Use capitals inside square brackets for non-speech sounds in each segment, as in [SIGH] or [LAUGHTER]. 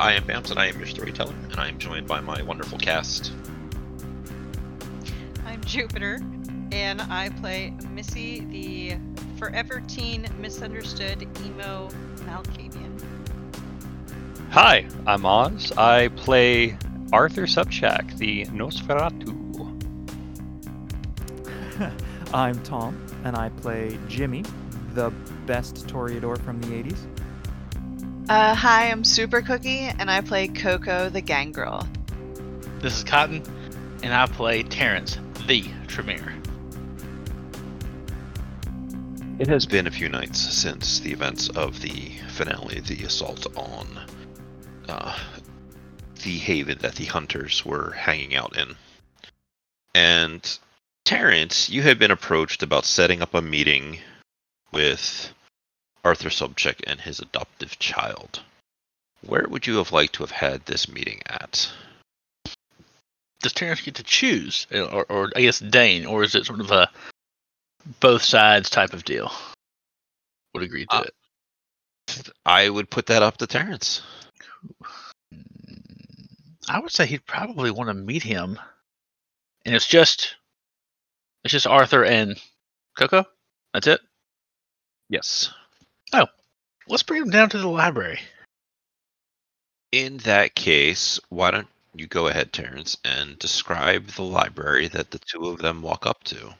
I am Bams, and I am your storyteller, and I am joined by my wonderful cast. I'm Jupiter, and I play Missy, the forever teen misunderstood emo Malkavian. Hi, I'm Oz. I play Arthur Subchak, the Nosferatu. [LAUGHS] I'm Tom, and I play Jimmy, the best Toreador from the 80s. Uh, hi, I'm Super Cookie, and I play Coco, the Gangrel. This is Cotton, and I play Terrence, the Tremere. It has been a few nights since the events of the finale, the assault on uh, the haven that the hunters were hanging out in. And Terrence, you had been approached about setting up a meeting with Arthur Sobchak and his adoptive child. Where would you have liked to have had this meeting at? Does Terrence get to choose, or, or I guess Dane, or is it sort of a both sides type of deal? Would agree to Uh, it. I would put that up to Terrence. I would say he'd probably want to meet him, and it's just it's just Arthur and Coco. That's it. Yes. Let's bring him down to the library. In that case, why don't you go ahead, Terrence, and describe the library that the two of them walk up to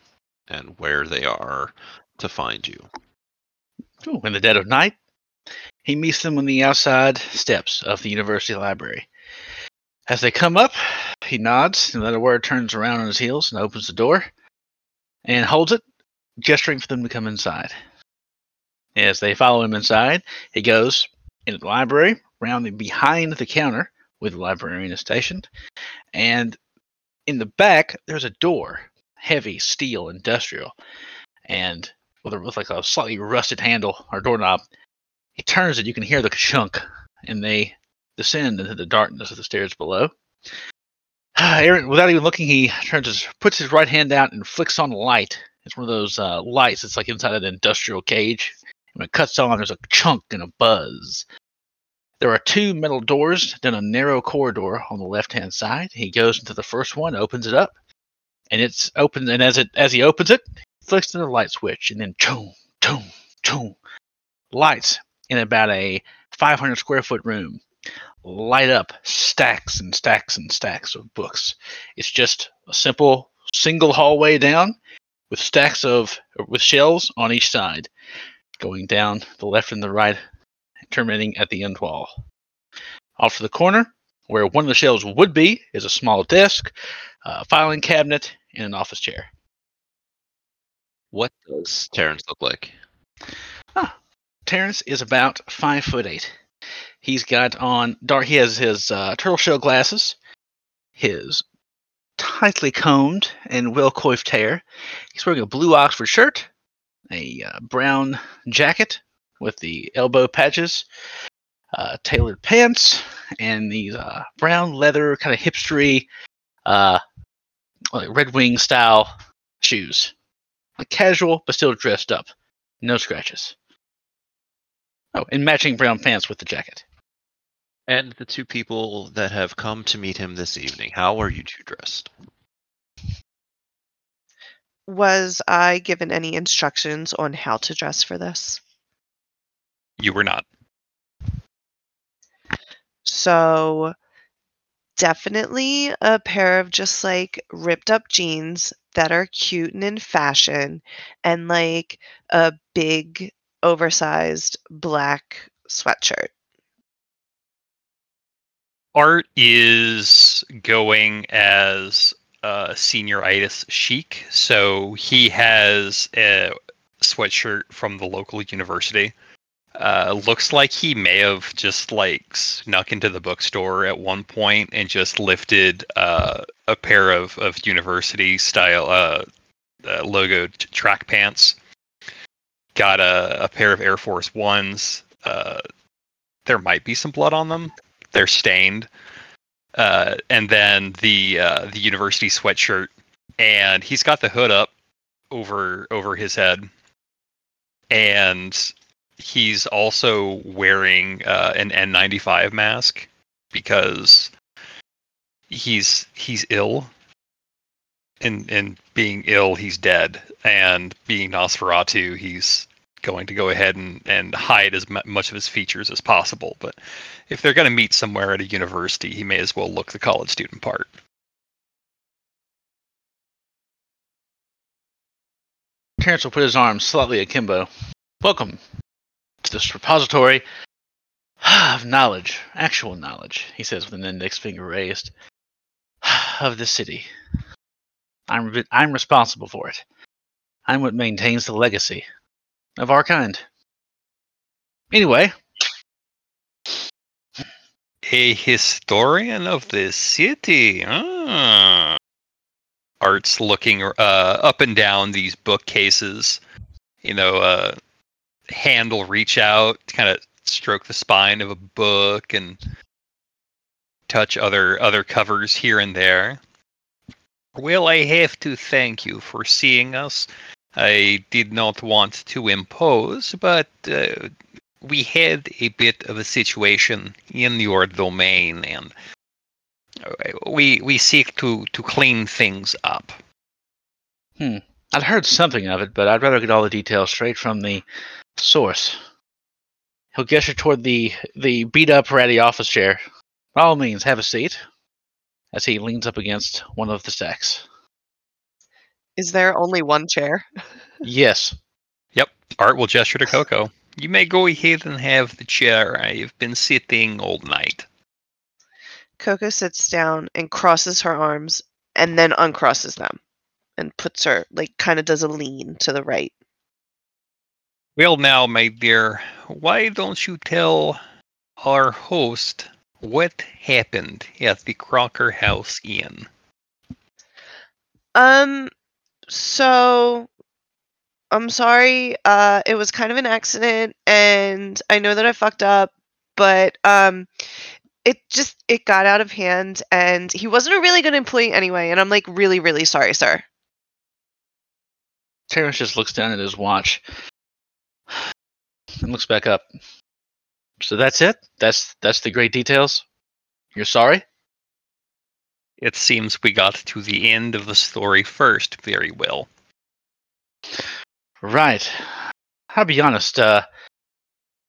and where they are to find you. Ooh, in the dead of night, he meets them on the outside steps of the university library. As they come up, he nods, and without a word turns around on his heels and opens the door and holds it, gesturing for them to come inside. As they follow him inside, he goes into the library, round the, behind the counter where the librarian is stationed, and in the back there's a door, heavy steel, industrial, and with, a, with like a slightly rusted handle or doorknob. He turns it, you can hear the chunk, and they descend into the darkness of the stairs below. [SIGHS] Aaron, without even looking, he turns his puts his right hand out and flicks on a light. It's one of those uh, lights that's like inside an industrial cage. When it cuts on, there's a chunk and a buzz. There are two metal doors then a narrow corridor on the left-hand side. He goes into the first one, opens it up, and it's open. And as it as he opens it, flicks the light switch, and then choom, choom, choom, lights in about a 500 square foot room light up stacks and stacks and stacks of books. It's just a simple single hallway down with stacks of with shelves on each side, going down the left and the right, terminating at the end wall. Off to the corner, where one of the shelves would be, is a small desk, a filing cabinet, and an office chair. What does Terrence look like? Terrence is about five foot eight. He's got on dark. He has his uh, turtle shell glasses, his tightly combed and well coiffed hair. He's wearing a blue Oxford shirt, a uh, brown jacket with the elbow patches, uh, tailored pants, and these uh, brown leather kind of hipstery, uh, like Red Wing style shoes. Like casual, but still dressed up. No scratches. Oh, and matching brown pants with the jacket. And the two people that have come to meet him this evening, how are you two dressed? Was I given any instructions on how to dress for this? You were not. So, definitely a pair of just like ripped up jeans that are cute and in fashion, and like a big, oversized black sweatshirt. Art is going as uh, senioritis chic, so he has a sweatshirt from the local university. Uh, looks like he may have just like snuck into the bookstore at one point and just lifted uh, a pair of, of university style uh, uh, logo track pants. Got a, a pair of Air Force Ones. Uh, there might be some blood on them. They're stained. Uh, and then the uh, the university sweatshirt, and he's got the hood up over over his head, and he's also wearing uh, an N95 mask because he's he's ill. And and being ill he's dead. And being Nosferatu he's going to go ahead and, and hide as mu- much of his features as possible but if they're going to meet somewhere at a university he may as well look the college student part Terrence will put his arms slightly akimbo. Welcome to this repository of knowledge, actual knowledge, he says with an index finger raised, of the city. I'm, I'm responsible for it. I'm what maintains the legacy of our kind. Anyway, a historian of the city ah. art's looking uh, up and down these bookcases you know uh, hand will reach out kind of stroke the spine of a book and touch other other covers here and there well i have to thank you for seeing us i did not want to impose but uh, we had a bit of a situation in your domain and uh, we we seek to to clean things up Hmm. I'd heard something of it, but I'd rather get all the details straight from the source. He'll gesture toward the the beat up ratty office chair. By all means, have a seat. As he leans up against one of the stacks. Is there only one chair? Yes. Yep. Art will gesture to coco you may go ahead and have the chair i've been sitting all night Coco sits down and crosses her arms and then uncrosses them and puts her, like, kind of does a lean to the right. well now my dear why don't you tell our host what happened at the crocker house inn Um, so I'm sorry. Uh, it was kind of an accident, and I know that I fucked up, but um, it just it got out of hand, and he wasn't a really good employee anyway. And I'm like really, really sorry, sir. Terrence just looks down at his watch and looks back up. So that's it? That's that's the great details? You're sorry? It seems we got to the end of the story first very well. Right. I'll be honest, uh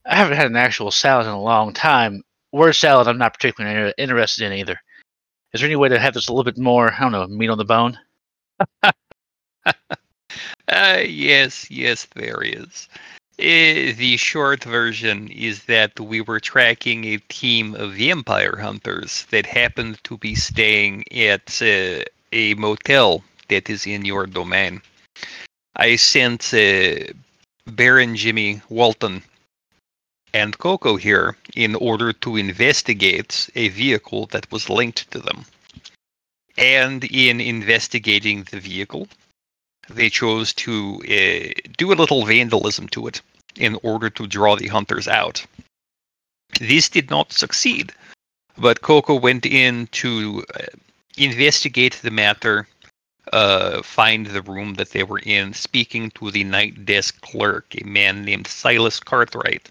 I haven't had an actual salad in a long time. Word salad I'm not particularly inter- interested in either. Is there any way to have this a little bit more, I don't know, meat on the bone? [LAUGHS] Uh, yes, yes, there is. Uh, the short version is that we were tracking a team of vampire hunters that happened to be staying at uh, a motel that is in your domain. I sent uh, Baron Jimmy Walton and Coco here in order to investigate a vehicle that was linked to them. And in investigating the vehicle, they chose to uh, do a little vandalism to it in order to draw the hunters out. This did not succeed, but Coco went in to uh, investigate the matter, uh, find the room that they were in, speaking to the night desk clerk, a man named Silas Cartwright.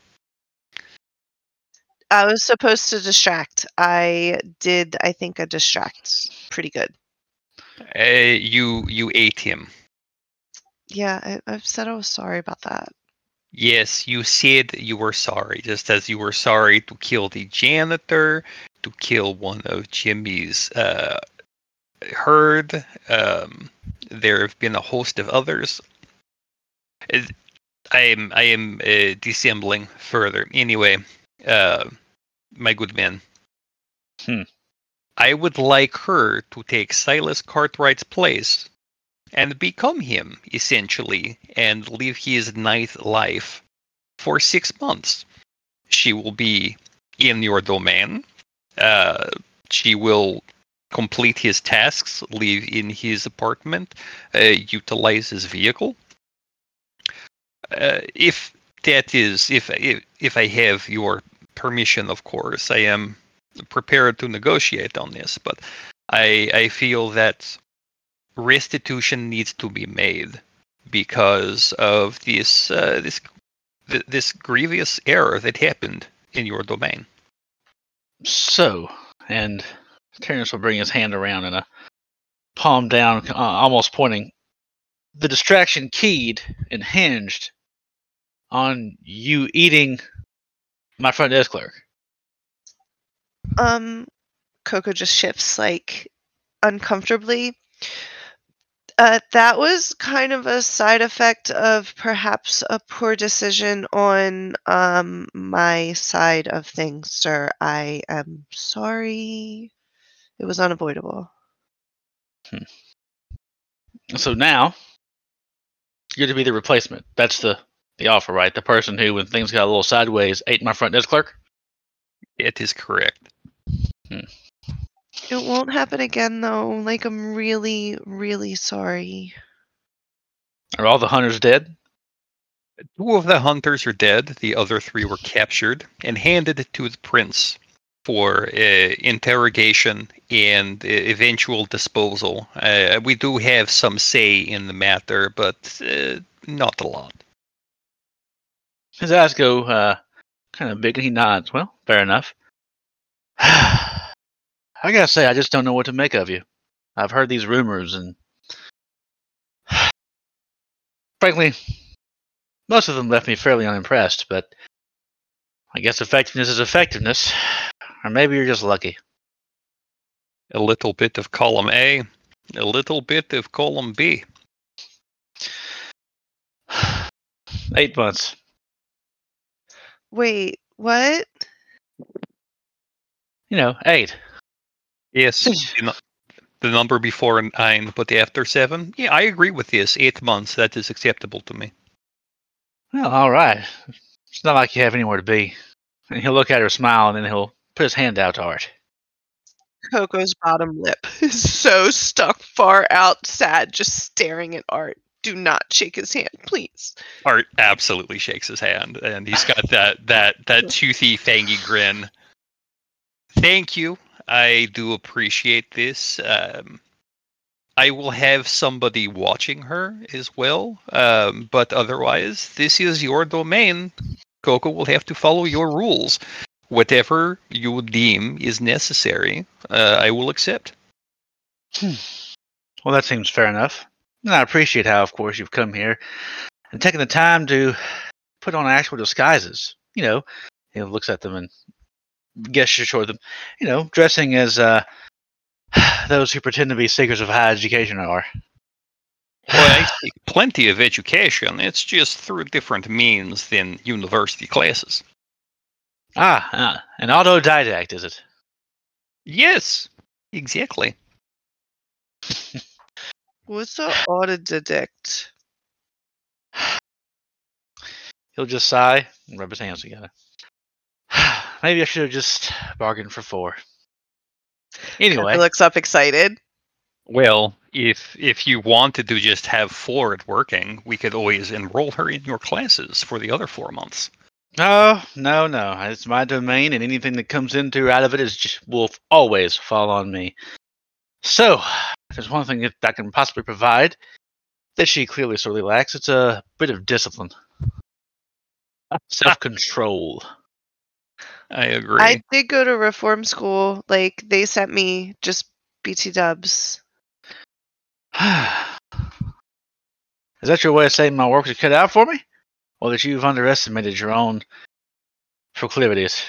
I was supposed to distract. I did. I think a distract pretty good. Uh, you you ate him. Yeah, I, I've said I was sorry about that. Yes, you said you were sorry, just as you were sorry to kill the janitor, to kill one of Jimmy's uh, herd. Um, there have been a host of others. I am I am uh, dissembling further. Anyway, uh, my good man. Hmm. I would like her to take Silas Cartwright's place and become him, essentially, and live his night life for six months. She will be in your domain. Uh, she will complete his tasks, live in his apartment, uh, utilize his vehicle. Uh, if that is, if, if if I have your permission, of course, I am prepared to negotiate on this. But I I feel that restitution needs to be made because of this uh, this th- this grievous error that happened in your domain. So, and Terrence will bring his hand around and a palm down, uh, almost pointing. The distraction keyed and hinged on you eating my front desk clerk. Um, Coco just shifts like uncomfortably. Uh, that was kind of a side effect of perhaps a poor decision on um, my side of things, sir. I am sorry. It was unavoidable. So now you're to be the replacement. That's the the offer, right? The person who, when things got a little sideways, ate my front desk clerk. It is correct. It won't happen again, though. Like, I'm really, really sorry. Are all the hunters dead? Two of the hunters are dead. The other three were captured and handed to the prince for uh, interrogation and uh, eventual disposal. Uh, we do have some say in the matter, but uh, not a lot. His eyes go uh, kind of big, and he nods. Well, fair enough. [SIGHS] [SIGHS] I gotta say, I just don't know what to make of you. I've heard these rumors, and [SIGHS] frankly, most of them left me fairly unimpressed. But I guess effectiveness is effectiveness, [SIGHS] or maybe you're just lucky. A little bit of column A, a little bit of column B. [SIGHS] Eight months. Wait, what? You know, eight. Yes, [SIGHS] the nu- the number before nine, but after seven. Yeah, I agree with this. Eight months, that is acceptable to me. Well, all right. It's not like you have anywhere to be. And he'll look at her, smile, and then he'll put his hand out to Art. Coco's bottom lip is so stuck far out, sad, just staring at Art. Do not shake his hand, please. Art absolutely shakes his hand, and he's got that that that [LAUGHS] toothy, fangy grin. Thank you. I do appreciate this. Um, I will have somebody watching her as well, um, but otherwise, this is your domain. Coco will have to follow your rules. Whatever you deem is necessary, uh, I will accept. Well, that seems fair enough. And I appreciate how, of course, you've come here and taken the time to put on actual disguises. You know, he looks at them and gestures toward them. You know, dressing as uh, [SIGHS] those who pretend to be seekers of high education are. Well, I take plenty of education. It's just through different means than university classes. Ah, ah, an autodidact, is it? Yes, exactly. [LAUGHS] What's an autodidact? He'll just sigh and rub his hands together. Maybe I should have just bargained for four. Anyway, He looks up excited. Well, if if you wanted to just have Florid working, we could always enroll her in your classes for the other four months. no, no, no. It's my domain, and anything that comes into or out of it is just, will always fall on me. So, if there's one thing that I can possibly provide that she clearly sorely lacks, it's a bit of discipline, [LAUGHS] self-control. I agree. I did go to reform school. Like, they sent me just BT dubs. [SIGHS] Is that your way of saying my work was cut out for me? Or that you've underestimated your own proclivities?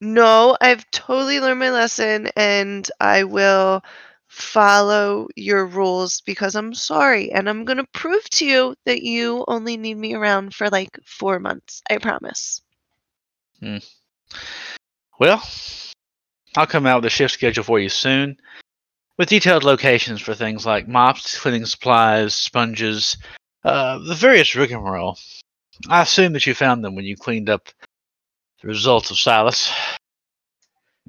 No, I've totally learned my lesson and I will follow your rules because I'm sorry. And I'm going to prove to you that you only need me around for like four months. I promise. Well, I'll come out with a shift schedule for you soon, with detailed locations for things like mops, cleaning supplies, sponges, uh, the various rigmarole. I assume that you found them when you cleaned up the results of Silas.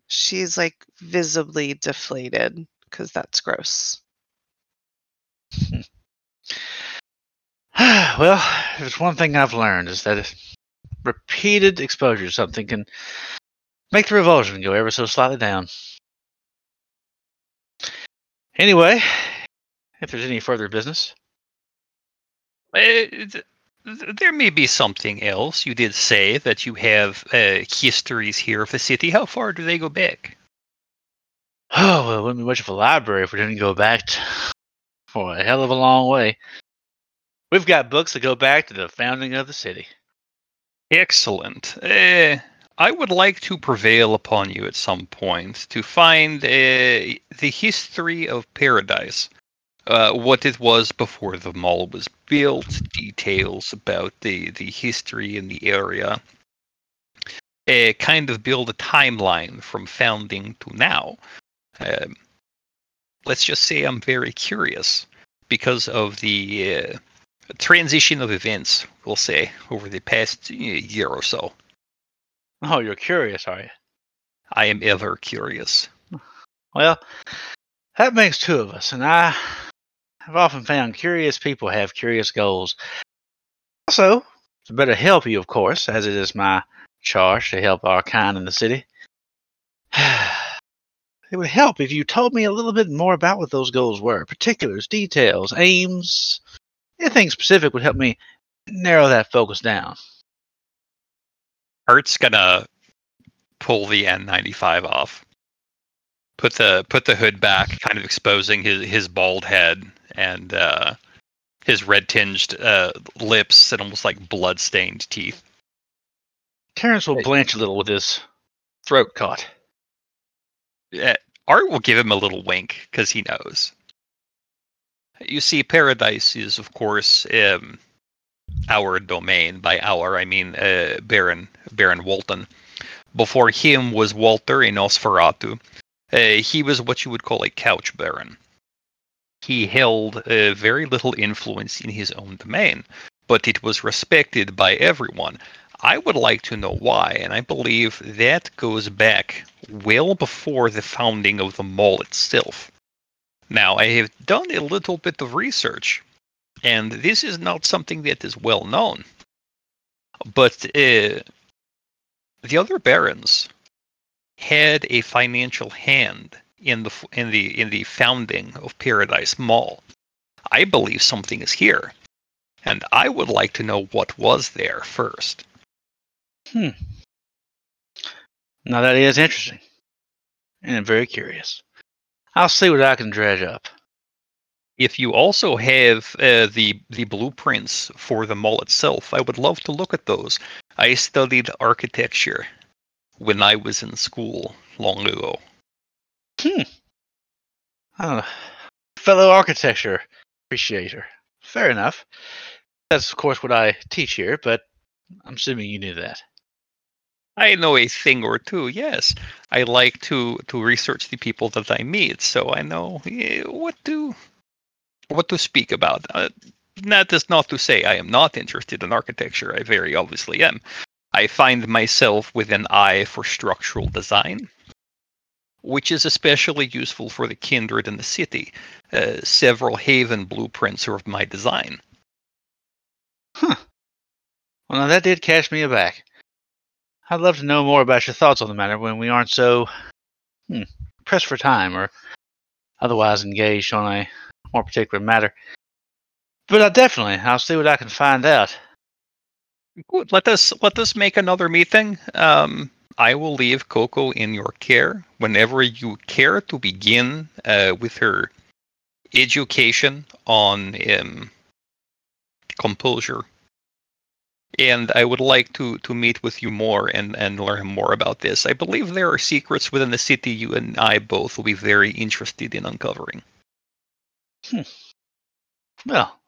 She's like visibly deflated because that's gross. [SIGHS] well, if there's one thing I've learned is that repeated exposure to something can make the revulsion go ever so slightly down. Anyway, if there's any further business, Uh, there may be something else. You did say that you have uh, histories here of the city. How far do they go back? Oh, well, it wouldn't be much of a library if we didn't go back t- for a hell of a long way. We've got books that go back to the founding of the city. Excellent. Uh, I would like to prevail upon you at some point to find uh, the history of Paradise. Uh, what it was before the mall was built, details about the, the history in the area. Uh, kind of build a timeline from founding to now. Um, let's just say I'm very curious because of the uh, transition of events, we'll say, over the past year or so. Oh, you're curious, are you? I am ever curious. Well, that makes two of us, and I have often found curious people have curious goals. Also, to better help you, of course, as it is my charge to help our kind in the city. [SIGHS] It would help if you told me a little bit more about what those goals were. Particulars, details, aims. Anything specific would help me narrow that focus down. Art's gonna pull the N95 off, put the put the hood back, kind of exposing his his bald head and uh, his red tinged uh, lips and almost like blood stained teeth. Terrence will blanch a little with his throat caught. Uh, Art will give him a little wink because he knows. You see, Paradise is, of course, um, our domain. By our, I mean uh, Baron Baron Walton. Before him was Walter a Nosferatu. Uh, he was what you would call a couch baron. He held uh, very little influence in his own domain, but it was respected by everyone. I would like to know why, and I believe that goes back well before the founding of the mall itself. Now, I have done a little bit of research, and this is not something that is well known. But uh, the other barons had a financial hand in the in the in the founding of Paradise Mall. I believe something is here, and I would like to know what was there first. Hmm. Now that is interesting. And I'm very curious. I'll see what I can dredge up. If you also have uh, the the blueprints for the mall itself, I would love to look at those. I studied architecture when I was in school long ago. Hmm. Oh, fellow architecture appreciator. Fair enough. That's of course what I teach here, but I'm assuming you knew that. I know a thing or two. Yes, I like to to research the people that I meet, so I know eh, what to what to speak about. Uh, that is not to say I am not interested in architecture. I very obviously am. I find myself with an eye for structural design, which is especially useful for the kindred in the city. Uh, several Haven blueprints are of my design. Huh. Well, now that did catch me aback. I'd love to know more about your thoughts on the matter when we aren't so hmm, pressed for time or otherwise engaged on a more particular matter. But uh, definitely, I'll see what I can find out. Good. Let us let us make another meeting. Um, I will leave Coco in your care whenever you care to begin uh, with her education on um, composure. And I would like to to meet with you more and and learn more about this. I believe there are secrets within the city you and I both will be very interested in uncovering. Hmm. Well,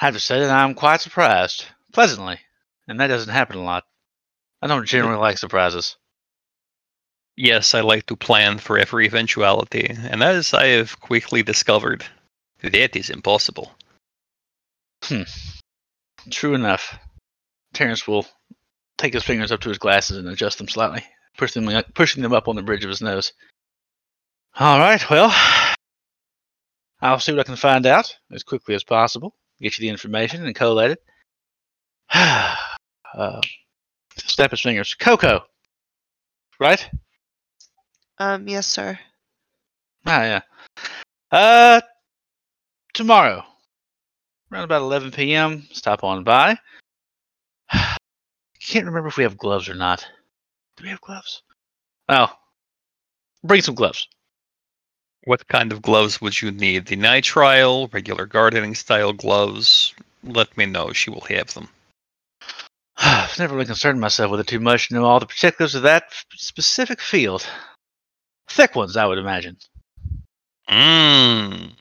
I have to say that I'm quite surprised, pleasantly, and that doesn't happen a lot. I don't generally like surprises. Yes, I like to plan for every eventuality, and as I have quickly discovered, that is impossible. Hmm. True enough. Terrence will take his fingers up to his glasses and adjust them slightly, pushing them, pushing them up on the bridge of his nose. All right, well, I'll see what I can find out as quickly as possible. Get you the information and collate it. [SIGHS] uh, snap his fingers. Coco, right? Um, yes, sir. Ah, yeah. Uh, tomorrow. around about 11 p.m. Stop on by. Can't remember if we have gloves or not. Do we have gloves? Oh, bring some gloves. What kind of gloves would you need? The nitrile, regular gardening style gloves? Let me know. She will have them. [SIGHS] I've never really concerned myself with it too much know all the particulars of that specific field. Thick ones, I would imagine. Mmm.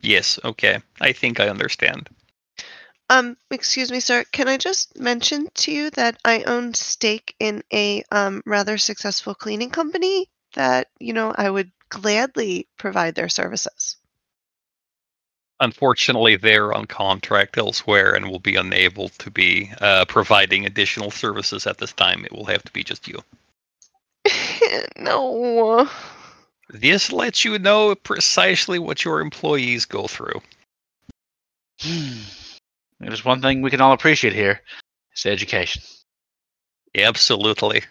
Yes, okay. I think I understand. Um, excuse me, sir. Can I just mention to you that I own stake in a um, rather successful cleaning company that, you know, I would gladly provide their services. Unfortunately, they're on contract elsewhere and will be unable to be uh, providing additional services at this time. It will have to be just you. [LAUGHS] no. This lets you know precisely what your employees go through. [SIGHS] [SIGHS] [SIGHS] There's one thing we can all appreciate here. It's education. Absolutely.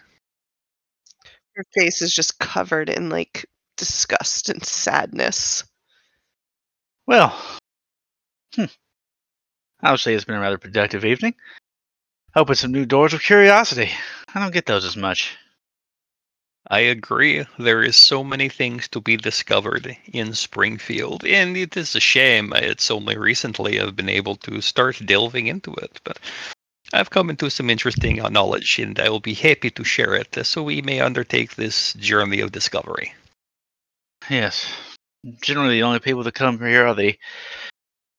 Her face is just covered in like disgust and sadness. Well, hmm. I would say it's been a rather productive evening. Opened some new doors of curiosity. I don't get those as much. I agree. There is so many things to be discovered in Springfield, and it is a shame it's only recently I've been able to start delving into it. But I've come into some interesting knowledge, and I will be happy to share it, so we may undertake this journey of discovery. Yes. Generally, the only people that come here are the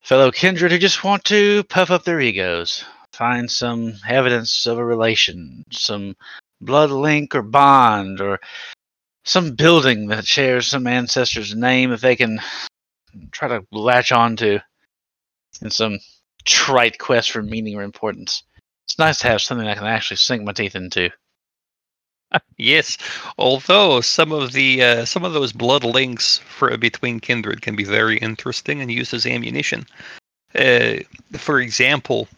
fellow kindred who just want to puff up their egos, find some evidence of a relation, some blood link or bond, or some building that shares some ancestor's name that they can try to latch onto in some trite quest for meaning or importance. It's nice to have something I can actually sink my teeth into. [LAUGHS] Yes, although some of the uh, some of those blood links for between kindred can be very interesting and used as ammunition. Uh, for example,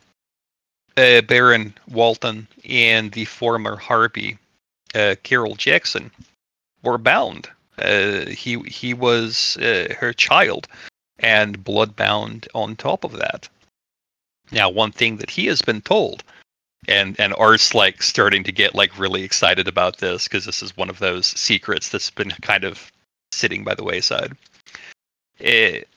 uh, Baron Walton and the former Harpy, uh, Carol Jackson, were bound. Uh, he he was uh, her child, and bloodbound on top of that. Now, one thing that he has been told and and Art's like starting to get like really excited about this because this is one of those secrets that's been kind of sitting by the wayside. It,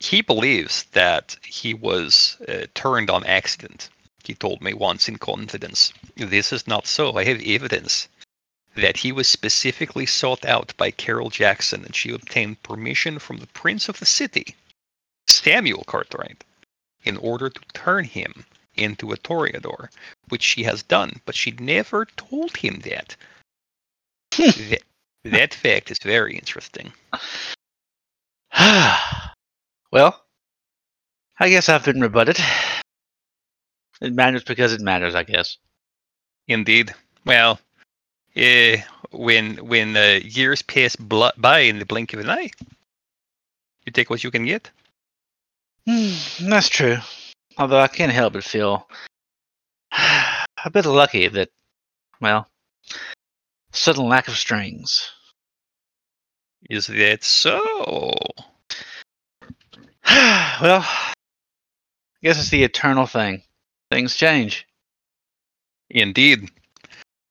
he believes that he was uh, turned on accident. He told me once in confidence. This is not so. I have evidence that he was specifically sought out by Carol Jackson and she obtained permission from the prince of the city, Samuel Cartwright, in order to turn him into a Toreador, which she has done, but she never told him that. that, that fact is very interesting. [SIGHS] [SIGHS] well, I guess I've been rebutted. It matters because it matters, I guess. Indeed. Well, uh, when when uh, years pass bl- by in the blink of an eye, you take what you can get. That's true. Although I can't help but feel [SIGHS] a bit lucky that, well, sudden lack of strings. Is that so? [SIGHS] well, I guess it's the eternal thing. Things change. Indeed.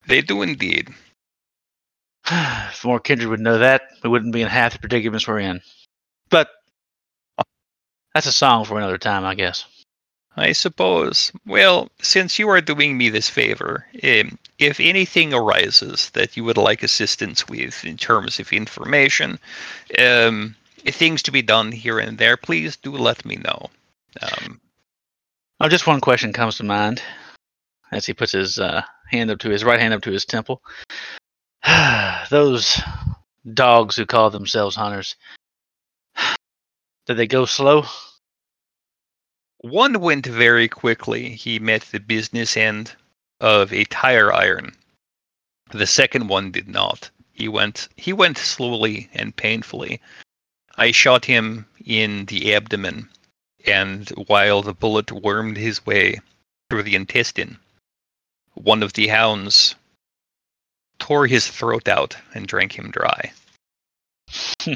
They do indeed. [SIGHS] if more kindred would know that, we wouldn't be in half the predicaments we're in. But that's a song for another time, I guess. I suppose. Well, since you are doing me this favor, um, if anything arises that you would like assistance with in terms of information, um, things to be done here and there, please do let me know. Um, Oh, just one question comes to mind as he puts his uh, hand up to his right hand up to his temple. [SIGHS] Those dogs who call themselves hunters. [SIGHS] Did they go slow? one went very quickly. He met the business end of a tire iron. The second one did not. He went he went slowly and painfully. I shot him in the abdomen, and while the bullet wormed his way through the intestine, one of the hounds tore his throat out and drank him dry. [LAUGHS]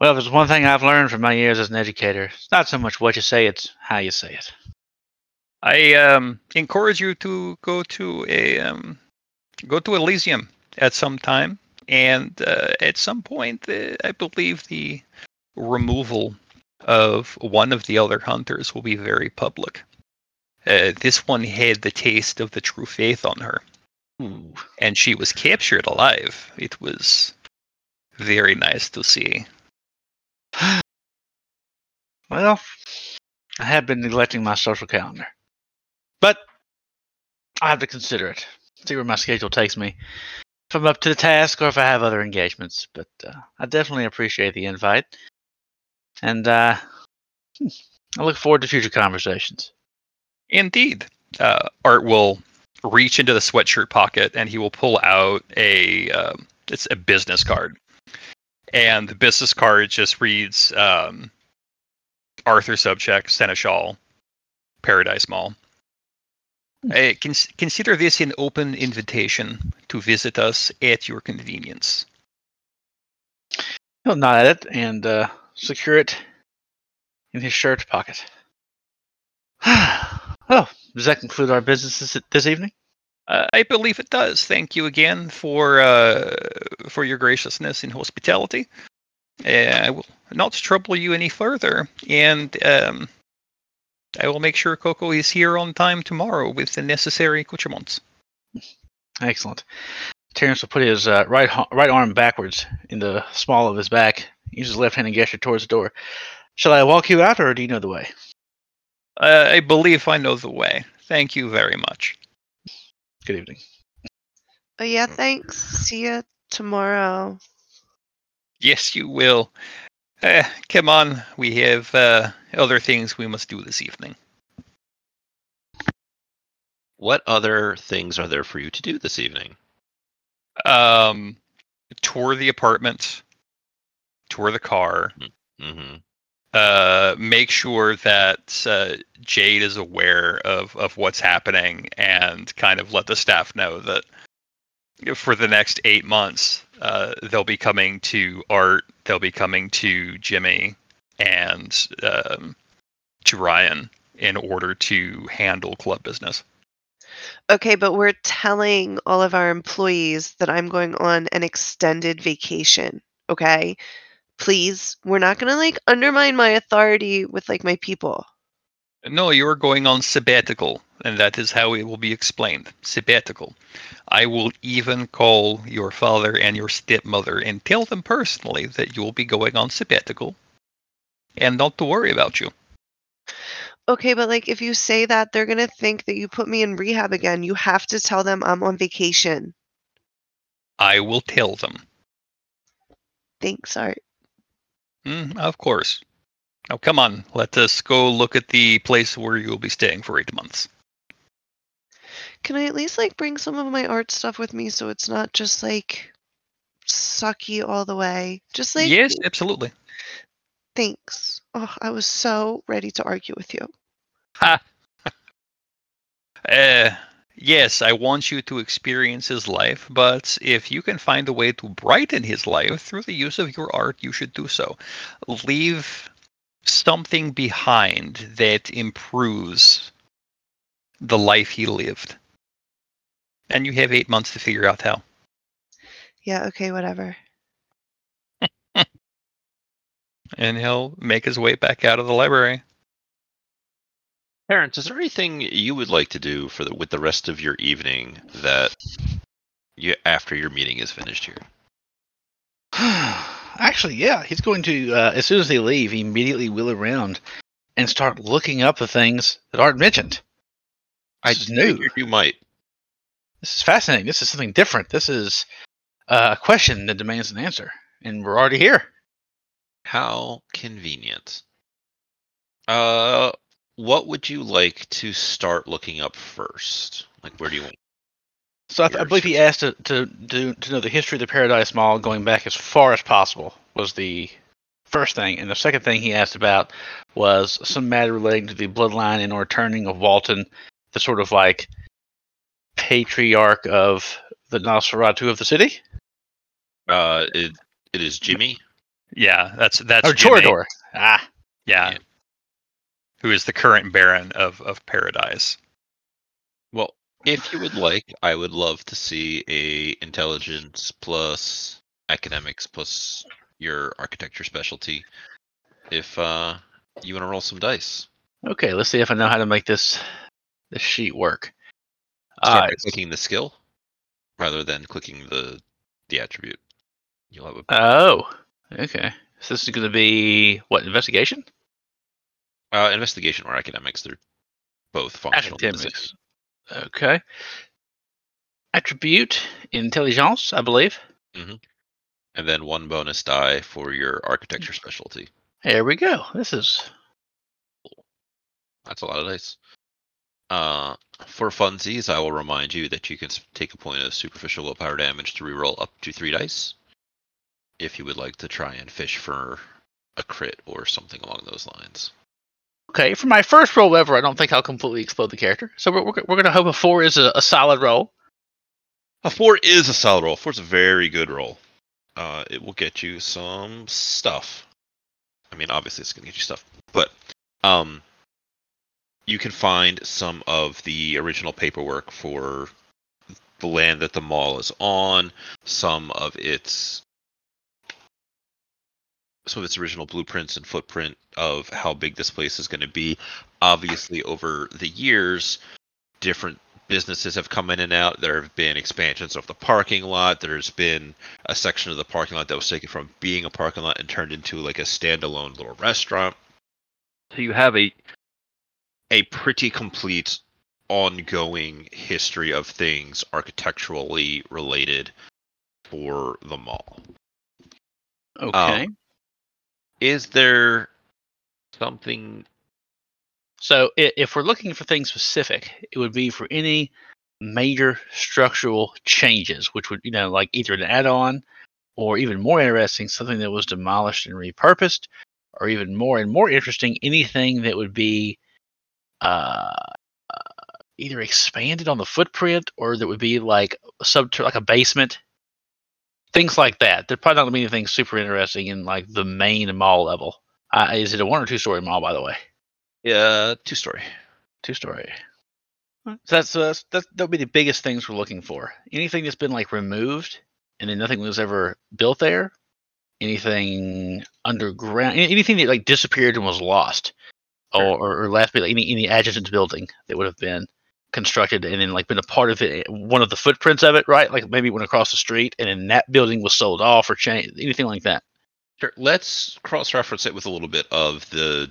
Well, if there's one thing I've learned from my years as an educator, it's not so much what you say, it's how you say it. I um, encourage you to go to a um, go to Elysium at some time, and uh, at some point, uh, I believe the removal of one of the other hunters will be very public. Uh, this one had the taste of the true faith on her, Ooh. and she was captured alive. It was very nice to see. [SIGHS] Well, I have been neglecting my social calendar. But I have to consider it. See where my schedule takes me. I'm up to the task or if I have other engagements. But uh, I definitely appreciate the invite. And uh, hmm, I look forward to future conversations. Indeed. Uh, Art will reach into the sweatshirt pocket and he will pull out a um, it's a business card, and the business card just reads um, Arthur Subcheck, Seneschal, Paradise Mall. Uh, cons- consider this an open invitation to visit us at your convenience. He'll nod at it and uh, secure it in his shirt pocket. [SIGHS] oh, does that conclude our business this, this evening? Uh, I believe it does. Thank you again for uh, for your graciousness and hospitality. Uh, I will not trouble you any further, and um, I will make sure Coco is here on time tomorrow with the necessary accoutrements. Excellent. Terrence will put his uh, right right arm backwards in the small of his back. Use his left-handed gesture towards the door. Shall I walk you out, or do you know the way? Uh, I believe I know the way. Thank you very much. Good evening. Oh yeah, thanks. See you tomorrow. Yes, you will. Uh, come on, we have uh, other things we must do this evening. What other things are there for you to do this evening? Um, tour the apartment, tour the car, hmm uh, make sure that uh, Jade is aware of, of what's happening and kind of let the staff know that for the next eight months, uh, they'll be coming to Art, they'll be coming to Jimmy, and um, to Ryan in order to handle club business. Okay, but we're telling all of our employees that I'm going on an extended vacation. Okay? Please, we're not going to like undermine my authority with like my people. No, you are going on sabbatical, and that is how it will be explained. Sabbatical. I will even call your father and your stepmother and tell them personally that you will be going on sabbatical and not to worry about you. Okay, but like if you say that, they're going to think that you put me in rehab again. You have to tell them I'm on vacation. I will tell them. Thanks, Art. Mm, of course. Now, come on, let us go look at the place where you will be staying for eight months. Can I at least like bring some of my art stuff with me so it's not just like sucky all the way? Just like yes, absolutely. thanks. Oh, I was so ready to argue with you. Uh, [LAUGHS] yes, I want you to experience his life, but if you can find a way to brighten his life through the use of your art, you should do so. Leave something behind that improves the life he lived. And you have eight months to figure out how. Yeah, okay, whatever. [LAUGHS] And he'll make his way back out of the library. Terrence, is there anything you would like to do for the with the rest of your evening that you after your meeting is finished here? [SIGHS] Actually, yeah, he's going to. Uh, as soon as they leave, he immediately wheel around and start looking up the things that aren't mentioned. This is new. figured you might. This is fascinating. This is something different. This is uh, a question that demands an answer, and we're already here. How convenient. Uh, what would you like to start looking up first? Like, where do you want? So I, th- I believe he asked to, to to to know the history of the Paradise Mall going back as far as possible was the first thing, and the second thing he asked about was some matter relating to the bloodline and or turning of Walton, the sort of like patriarch of the Nosferatu of the city. Uh, it, it is Jimmy. Yeah, that's that's Or Jimmy. Toreador. Ah, Yeah. Yeah. Who is the current Baron of, of Paradise. Well, if you would like, I would love to see a intelligence plus academics plus your architecture specialty. If uh, you want to roll some dice, okay. Let's see if I know how to make this this sheet work. Uh, by clicking the skill rather than clicking the the attribute. You'll have a oh, okay. So this is going to be what investigation? uh, investigation or academics. They're both functional. to the same. Academics. Okay. Attribute intelligence, I believe. and then one bonus die for your architecture specialty. There we go. This is That's a lot of dice. Uh, for funsies, I will remind you that you can take a point of superficial willpower damage to reroll up to three dice. If you would like to try and fish for a crit or something along those lines. okay. For my first roll ever, I don't think I'll completely explode the character. So we're we're, we're going to hope a four is a, a solid roll. A four is a solid roll. A four's a very good roll. Uh, it will get you some stuff. I mean, obviously, it's going to get you stuff, but um, you can find some of the original paperwork for the land that the mall is on, some of its some of its original blueprints and footprint of how big this place is going to be. Obviously, over the years, different businesses have come in and out. There have been expansions of the parking lot. There's been a section of the parking lot that was taken from being a parking lot and turned into like a standalone little restaurant. So you have a a pretty complete ongoing history of things architecturally related for the mall. Okay. Um, is there something So if we're looking for things specific, it would be for any major structural changes, which would, you know, like either an add-on or even more interesting, something that was demolished and repurposed, or even more and more interesting, anything that would be uh, uh, either expanded on the footprint or that would be like a sub like a basement. Things like that. There's probably not going to be anything super interesting in like the main mall level. Uh, is it a one or two story mall, by the way? Yeah, two story? Two story. So that's, uh, that's that that would be the biggest things we're looking for. Anything that's been like removed and then nothing was ever built there. Anything underground, anything that like disappeared and was lost, Sure. Or, or or last like any any adjacent building that would have been constructed and then like been a part of it, one of the footprints of it, right? Like maybe it went across the street and then that building was sold off or changed, anything like that. Sure. Let's cross-reference it with a little bit of the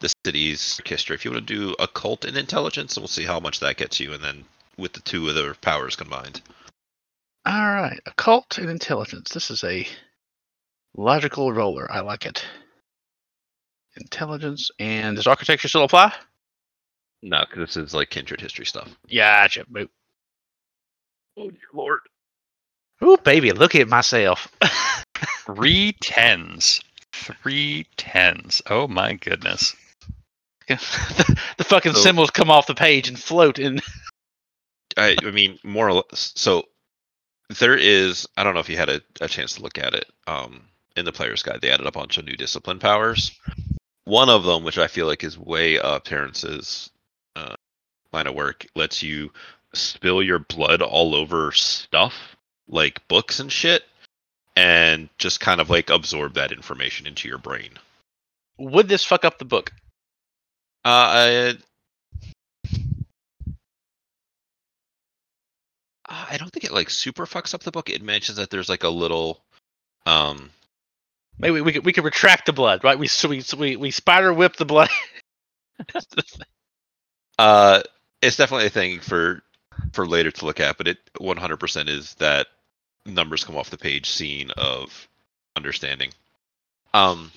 the city's history. If you want to do occult and intelligence, we'll see how much that gets you, and then with the two other powers combined. All right, occult and intelligence. This is a logical roller. I like it. Intelligence and does architecture still apply? No, because this is like kindred history stuff. Yeah, gotcha. Boop. Oh lord. Ooh, baby, look at myself. [LAUGHS] Three tens. Three tens. Oh my goodness. the, [LAUGHS] the fucking So- symbols come off the page and float in. [LAUGHS] I, I mean, more or less. So there is. I don't know if you had a, a chance to look at it. Um, in the player's guide, they added a bunch of new discipline powers. One of them, which I feel like is way up Terrance's uh, line of work, lets you spill your blood all over stuff like books and shit, and just kind of like absorb that information into your brain. Would this fuck up the book? Uh, I, I don't think it like super fucks up the book. It mentions that there's like a little, um, Maybe we could we could retract the blood, right? We so we so we, we spider whip the blood. [LAUGHS] uh, it's definitely a thing for for later to look at, but it 100% is that numbers come off the page scene of understanding. Um,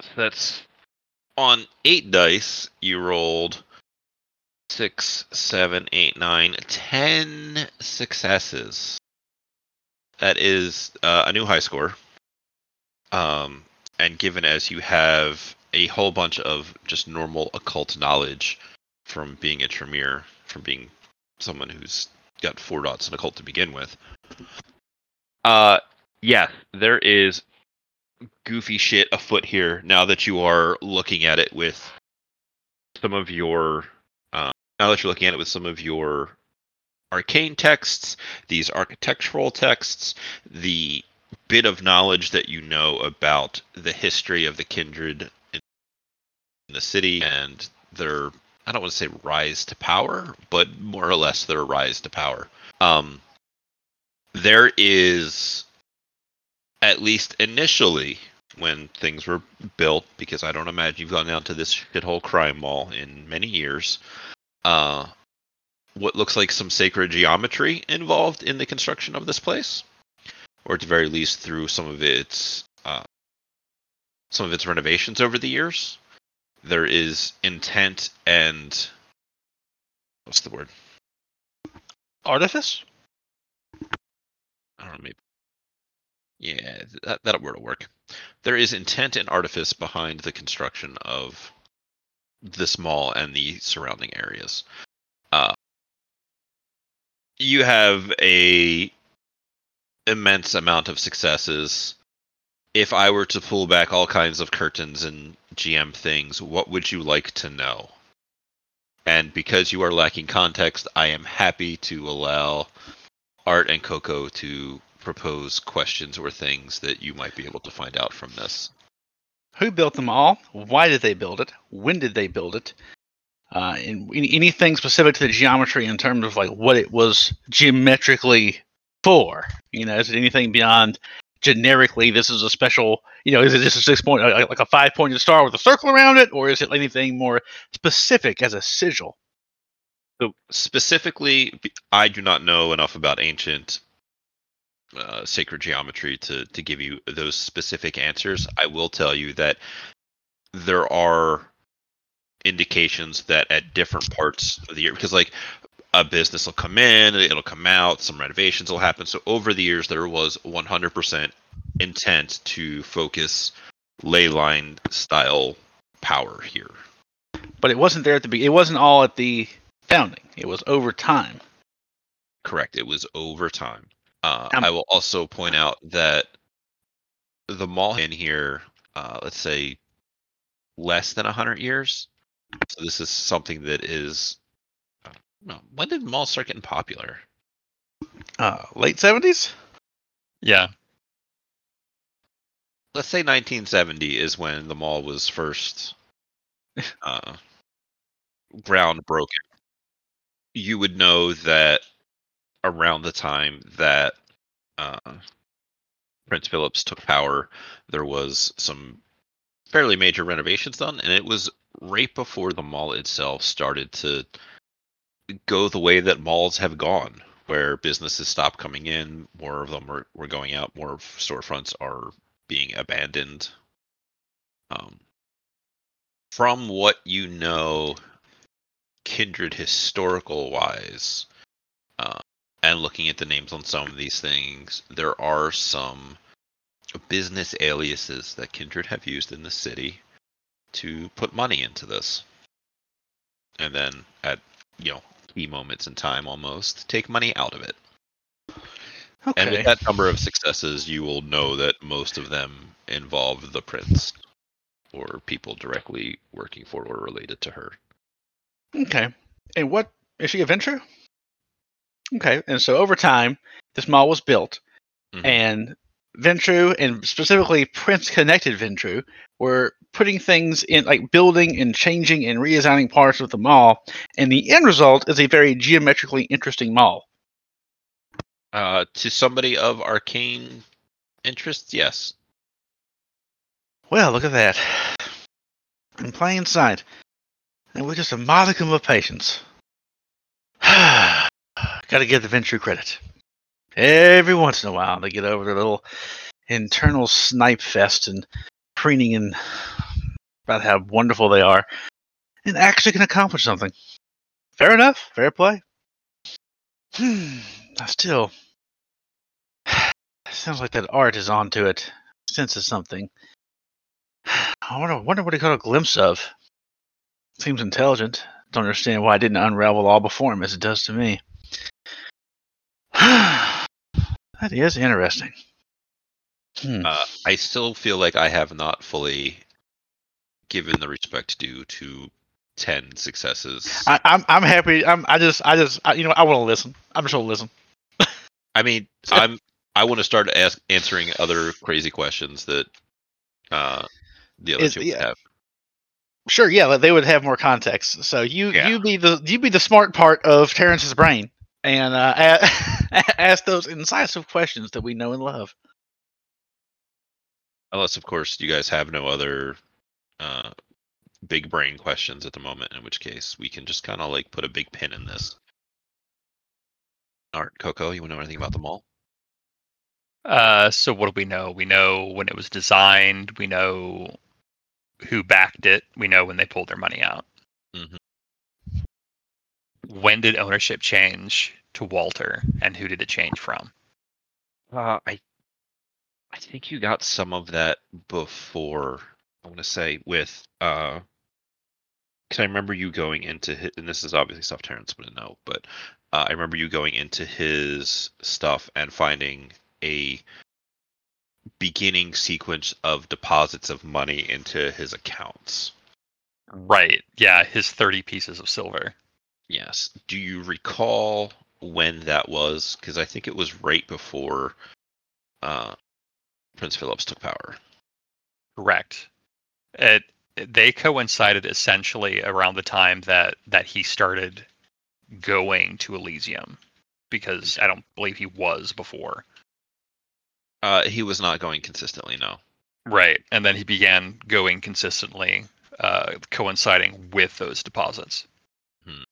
so that's on eight dice. You rolled six, seven, eight, nine, ten successes. That is uh, a new high score. Um, and given as you have a whole bunch of just normal occult knowledge from being a Tremere, from being someone who's got four dots in occult to begin with. Uh, yes, there is goofy shit afoot here now that you are looking at it with some of your uh, now that you're looking at it with some of your arcane texts, these architectural texts, the bit of knowledge that you know about the history of the kindred in the city and their I don't want to say rise to power, but more or less their rise to power. Um, there is at least initially when things were built, because I don't imagine you've gone down to this shithole crime mall in many years. Uh, what looks like some sacred geometry involved in the construction of this place, or at the very least through some of its uh, some of its renovations over the years. There is intent and what's the word? Artifice? I don't know, maybe. Yeah, that that word will work. There is intent and artifice behind the construction of this mall and the surrounding areas. Uh, you have a immense amount of successes. If I were to pull back all kinds of curtains and GM things, what would you like to know? And because you are lacking context, I am happy to allow Art and Coco to propose questions or things that you might be able to find out from this. Who built them all? Why did they build it? When did they build it? Uh, anything specific to the geometry in terms of like what it was geometrically for? You know, is it anything beyond generically? This is a special. You know, is it just a six point, uh, like a five pointed star with a circle around it, or is it anything more specific as a sigil? So specifically, I do not know enough about ancient uh, sacred geometry to to give you those specific answers. I will tell you that there are indications that at different parts of the year, because like a business will come in, it'll come out, some renovations will happen. So over the years, there was 100% intent to focus ley line style power here. But it wasn't there at the beginning. It wasn't all at the founding. It was over time. Correct. It was over time. Uh, Um, I will also point out that the mall in here, uh, let's say, less than hundred years. So this is something that is. Well, when did malls start getting popular? Uh, late seventies. Yeah. Let's say 1970 is when the mall was first [LAUGHS] uh, ground broken. You would know that around the time that uh, Prince Phillips took power, there was some fairly major renovations done, and it was right before the mall itself started to go the way that malls have gone, where businesses stop coming in, more of them were, were going out, more storefronts are being abandoned. Um, from what you know, kindred historical wise, uh, and looking at the names on some of these things, there are some business aliases that kindred have used in the city to put money into this, and then at you know key moments in time, almost take money out of it. And with that number of successes, you will know that most of them involve the prince or people directly working for or related to her. Okay. And what is she a Ventrue? Okay. And so over time, this mall was built, Mhm. and Ventrue and specifically Prince connected Ventrue were putting things in like building and changing and redesigning parts of the mall, and the end result is a very geometrically interesting mall. Uh, to somebody of arcane interests, yes. Well, look at that. In plain sight. And with just a modicum of patience. [SIGHS] Gotta give the Ventrue credit. Every once in a while, they get over their little internal snipe fest and preening and about how wonderful they are, and actually can accomplish something. Fair enough. Fair play. [SIGHS] Hmm. Still, [SIGHS] sounds like that art is onto it. Senses something. [SIGHS] I wonder, wonder what he got a glimpse of. Seems intelligent. Don't understand why it didn't unravel all before him as it does to me. that is interesting. Hmm. Uh, I still feel like I have not fully given the respect due to ten successes. I, I'm I'm happy. I'm I just I just I, you know I want to listen. I'm just gonna listen. I mean, [LAUGHS] I'm I want to start ask, answering other crazy questions that uh, the other Is- two would yeah. have. Sure, yeah, but they would have more context. So you Yeah. you be the you be the smart part of Terrance's brain and uh, [LAUGHS] ask those incisive questions that we know and love. Unless, of course, you guys have no other uh, big brain questions at the moment, in which case we can just kind of like put a big pin in this. All right, Coco, you want to know anything about the mall? Uh, so what do we know? We know when it was designed. We know who backed it. We know when they pulled their money out. Mm-hmm. When did ownership change to Walter, and who did it change from? Uh, I, I think you got some of that before. I want to say with uh, because I remember you going into his, and this is obviously stuff Terrance wouldn't know, but uh, I remember you going into his stuff and finding a beginning sequence of deposits of money into his accounts. Right. Yeah, his thirty pieces of silver. Yes. Do you recall when that was? Because I think it was right before uh, Prince Phillips took power. Correct. It they coincided essentially around the time that that he started going to Elysium, because I don't believe he was before. Uh, he was not going consistently. No. Right, and then he began going consistently, uh, coinciding with those deposits. Hmm.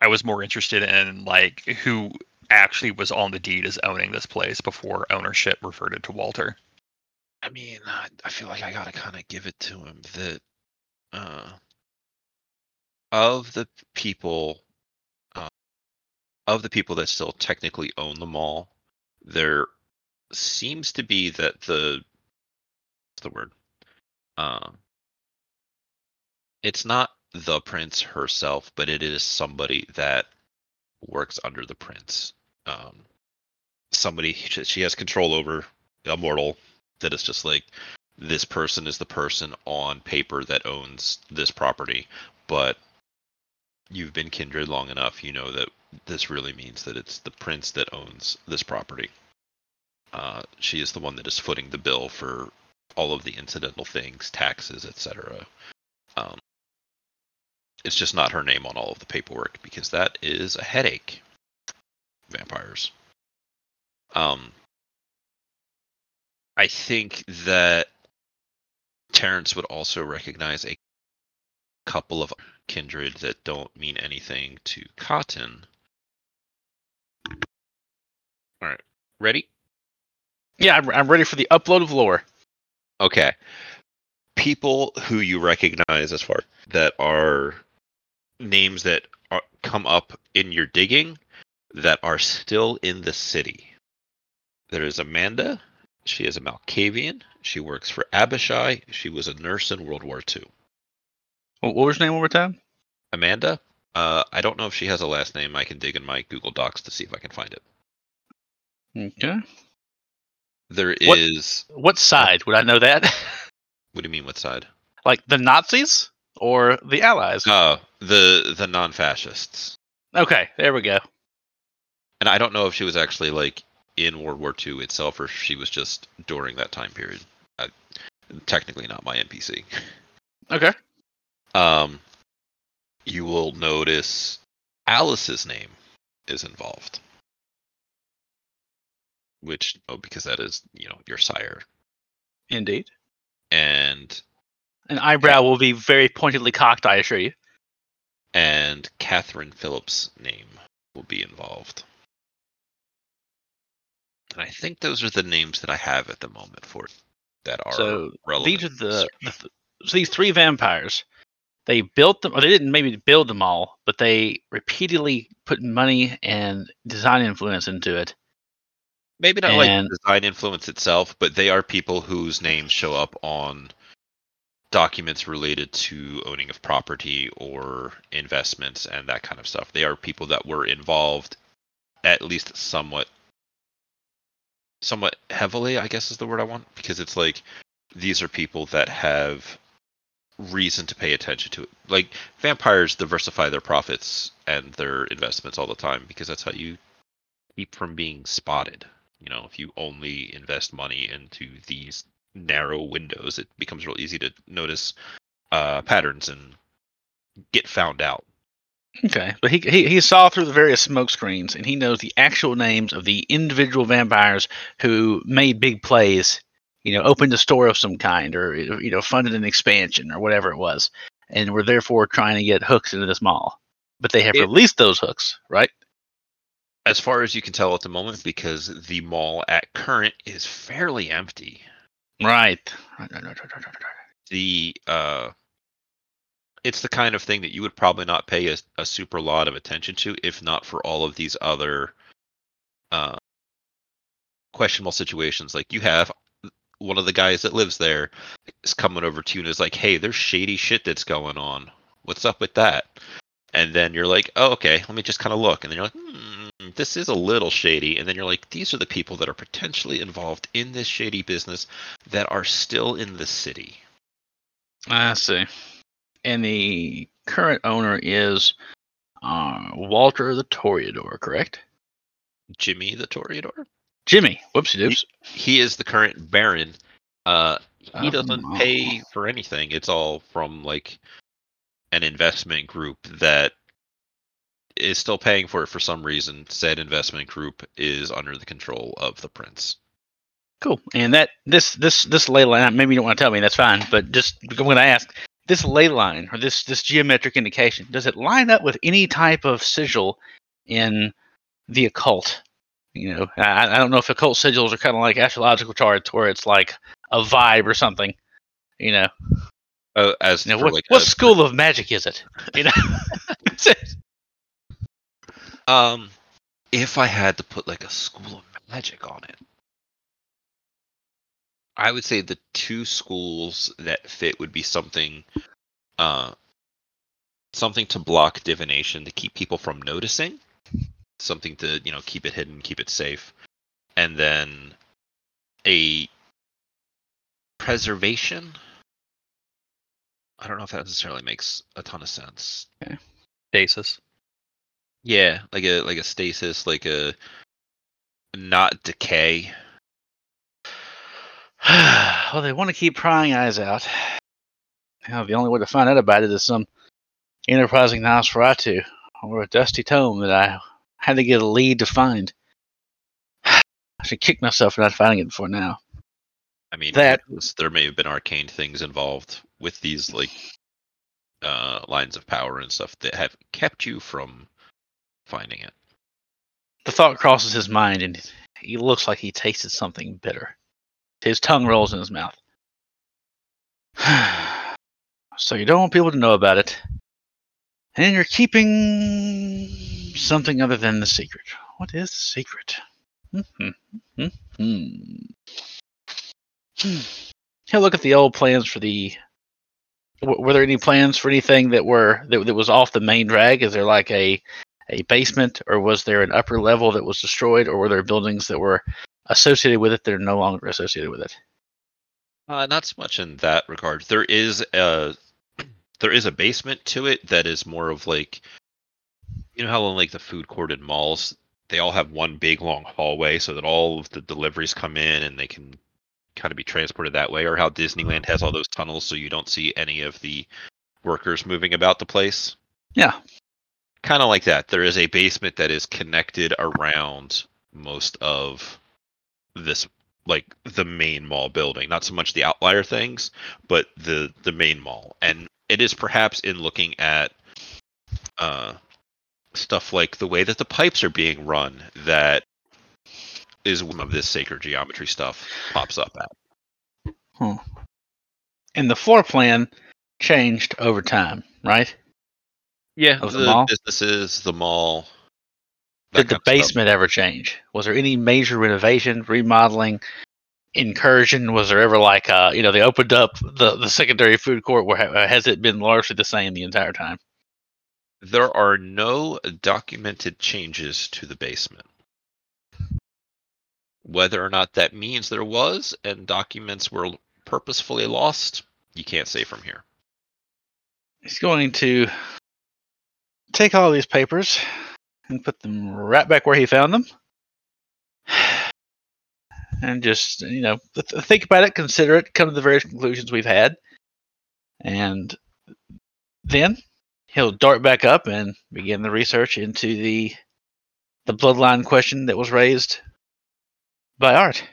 I was more interested in like who actually was on the deed as owning this place before ownership reverted to Walter. I mean, I, feel like I gotta kind of give it to him that uh, of the people, uh, of the people that still technically own the mall, there seems to be that the the word? Um, it's not the prince herself, but it is somebody that works under the prince. Um, somebody [LAUGHS] she has control over, a mortal that is just like this person is the person on paper that owns this property, but you've been kindred long enough, you know that this really means that it's the prince that owns this property. Uh, she is the one that is footing the bill for all of the incidental things, taxes, etc. Um, it's just not her name on all of the paperwork because that is a headache. Vampires. Um, I think that Terrance would also recognize a couple of kindred that don't mean anything to Cotton. All right, ready? Yeah, I'm, I'm ready for the upload of lore. Okay. People who you recognize as far that are names that are, come up in your digging that are still in the city. There is Amanda. She is a Malkavian. She works for Abishai. She was a nurse in World War II. What was her name one more time? Amanda. Uh, I don't know if she has a last name. I can dig in my Google Docs to see if I can find it. Okay. There What- is. What side would I know that? [LAUGHS] [LAUGHS] What do you mean? What side? like the Nazis or the Allies? Oh, the the non-fascists. Okay, there we go. And I don't know if she was actually like in World War II itself, or if she was just during that time period. Uh, technically, not my NPC. Okay. Um, you will notice Alice's name is involved, which oh, because that is you know your sire, Indeed. and An eyebrow will be very pointedly cocked, I assure you. and Catherine Phillips' name will be involved. And I think those are the names that I have at the moment for it that are So relevant. these are the, the so these three vampires. They built them, or they didn't maybe build them all, but they repeatedly put money and design influence into it. maybe not like and- the design influence itself, but they are people whose names show up on documents related to owning of property or investments and that kind of stuff. They are people that were involved at least somewhat somewhat heavily, I guess is the word I want, because it's like these are people that have reason to pay attention to it. Like vampires diversify their profits and their investments all the time because that's how you keep from being spotted. You know, if you only invest money into these narrow windows, it becomes real easy to notice uh, patterns and get found out. Okay, but he, he he saw through the various smoke screens, and he knows the actual names of the individual vampires who made big plays. You know, opened a store of some kind, or you know, funded an expansion, or whatever it was, and were therefore trying to get hooks into this mall. But they have It- released those hooks, right? As far as you can tell at the moment, because the mall at current is fairly empty. Right. The uh it's the kind of thing that you would probably not pay a, a super lot of attention to if not for all of these other uh questionable situations. Like you have one of the guys that lives there is coming over to you and is like hey there's shady shit that's going on. What's up with that? And then you're like oh okay let me just kind of look. And then you're like hmm, this is a little shady. And then you're like these are the people that are potentially involved in this shady business that are still in the city. I see. And the current owner is uh, Walter the Toreador, correct? Jimmy the Toreador. Jimmy. Whoopsie doops. He is the current Baron. Uh, he Oh, doesn't pay for anything. It's all from like an investment group that is still paying for it for some reason. Said investment group is under the control of the prince. Cool. And that this this this ley line. Maybe you don't want to tell me. That's fine. But just I'm going to ask this ley line or this this geometric indication. Does it line up with any type of sigil in the occult? You know, I, I don't know if occult sigils are kind of like astrological charts, where it's like a vibe or something. You know, Uh, as you know what, like what a- school of magic is it? You know, [LAUGHS] Um, if I had to put like a school of magic on it, I would say the two schools that fit would be something, uh, something to block divination to keep people from noticing, something to you know keep it hidden, keep it safe, and then a preservation. I don't know if that necessarily makes a ton of sense. Stasis. Yeah, like a like a stasis, like a not decay. [SIGHS] well, they want to keep prying eyes out. Now, the only way to find out about it is some enterprising Nosferatu or a dusty tome that I had to get a lead to find. [SIGHS] I should kick myself for not finding it before now. I mean, That- there may have been arcane things involved with these like uh lines of power and stuff that have kept you from finding it. The thought crosses his mind, and he looks like he tasted something bitter. His tongue rolls in his mouth. [SIGHS] so you don't want people to know about it, and you're keeping something other than the secret. What is the secret? Hmm. Hmm. Hmm. He'll look at the old plans for the. Were there any plans for anything that were that, that was off the main drag? Is there like a a basement, or was there an upper level that was destroyed, or were there buildings that were associated with it that are no longer associated with it? Uh, not so much in that regard. There is a [CLEARS THROAT] there is a basement to it that is more of like you know how in like the food court in malls they all have one big long hallway so that all of the deliveries come in and they can kind of be transported that way or how Disneyland has all those tunnels so you don't see any of the workers moving about the place. Yeah. Kind of like that. There is a basement that is connected around most of this like the main mall building, not so much the outlier things, but the the main mall. And it is perhaps in looking at uh stuff like the way that the pipes are being run that is one of this sacred geometry stuff pops up at. And the floor plan changed over time, right? Yeah, Of the the mall? businesses, the mall. Did the basement ever change? Was there any major renovation, remodeling, incursion? Was there ever like, uh, you know, they opened up the, the secondary food court? Where has it been largely the same the entire time? There are no documented changes to the basement. Whether or not that means there was and documents were purposefully lost, you can't say from here. He's going to take all these papers and put them right back where he found them. [SIGHS] And just, you know, th- think about it, consider it, come to the various conclusions we've had. And then he'll dart back up and begin the research into the the bloodline question that was raised by Art.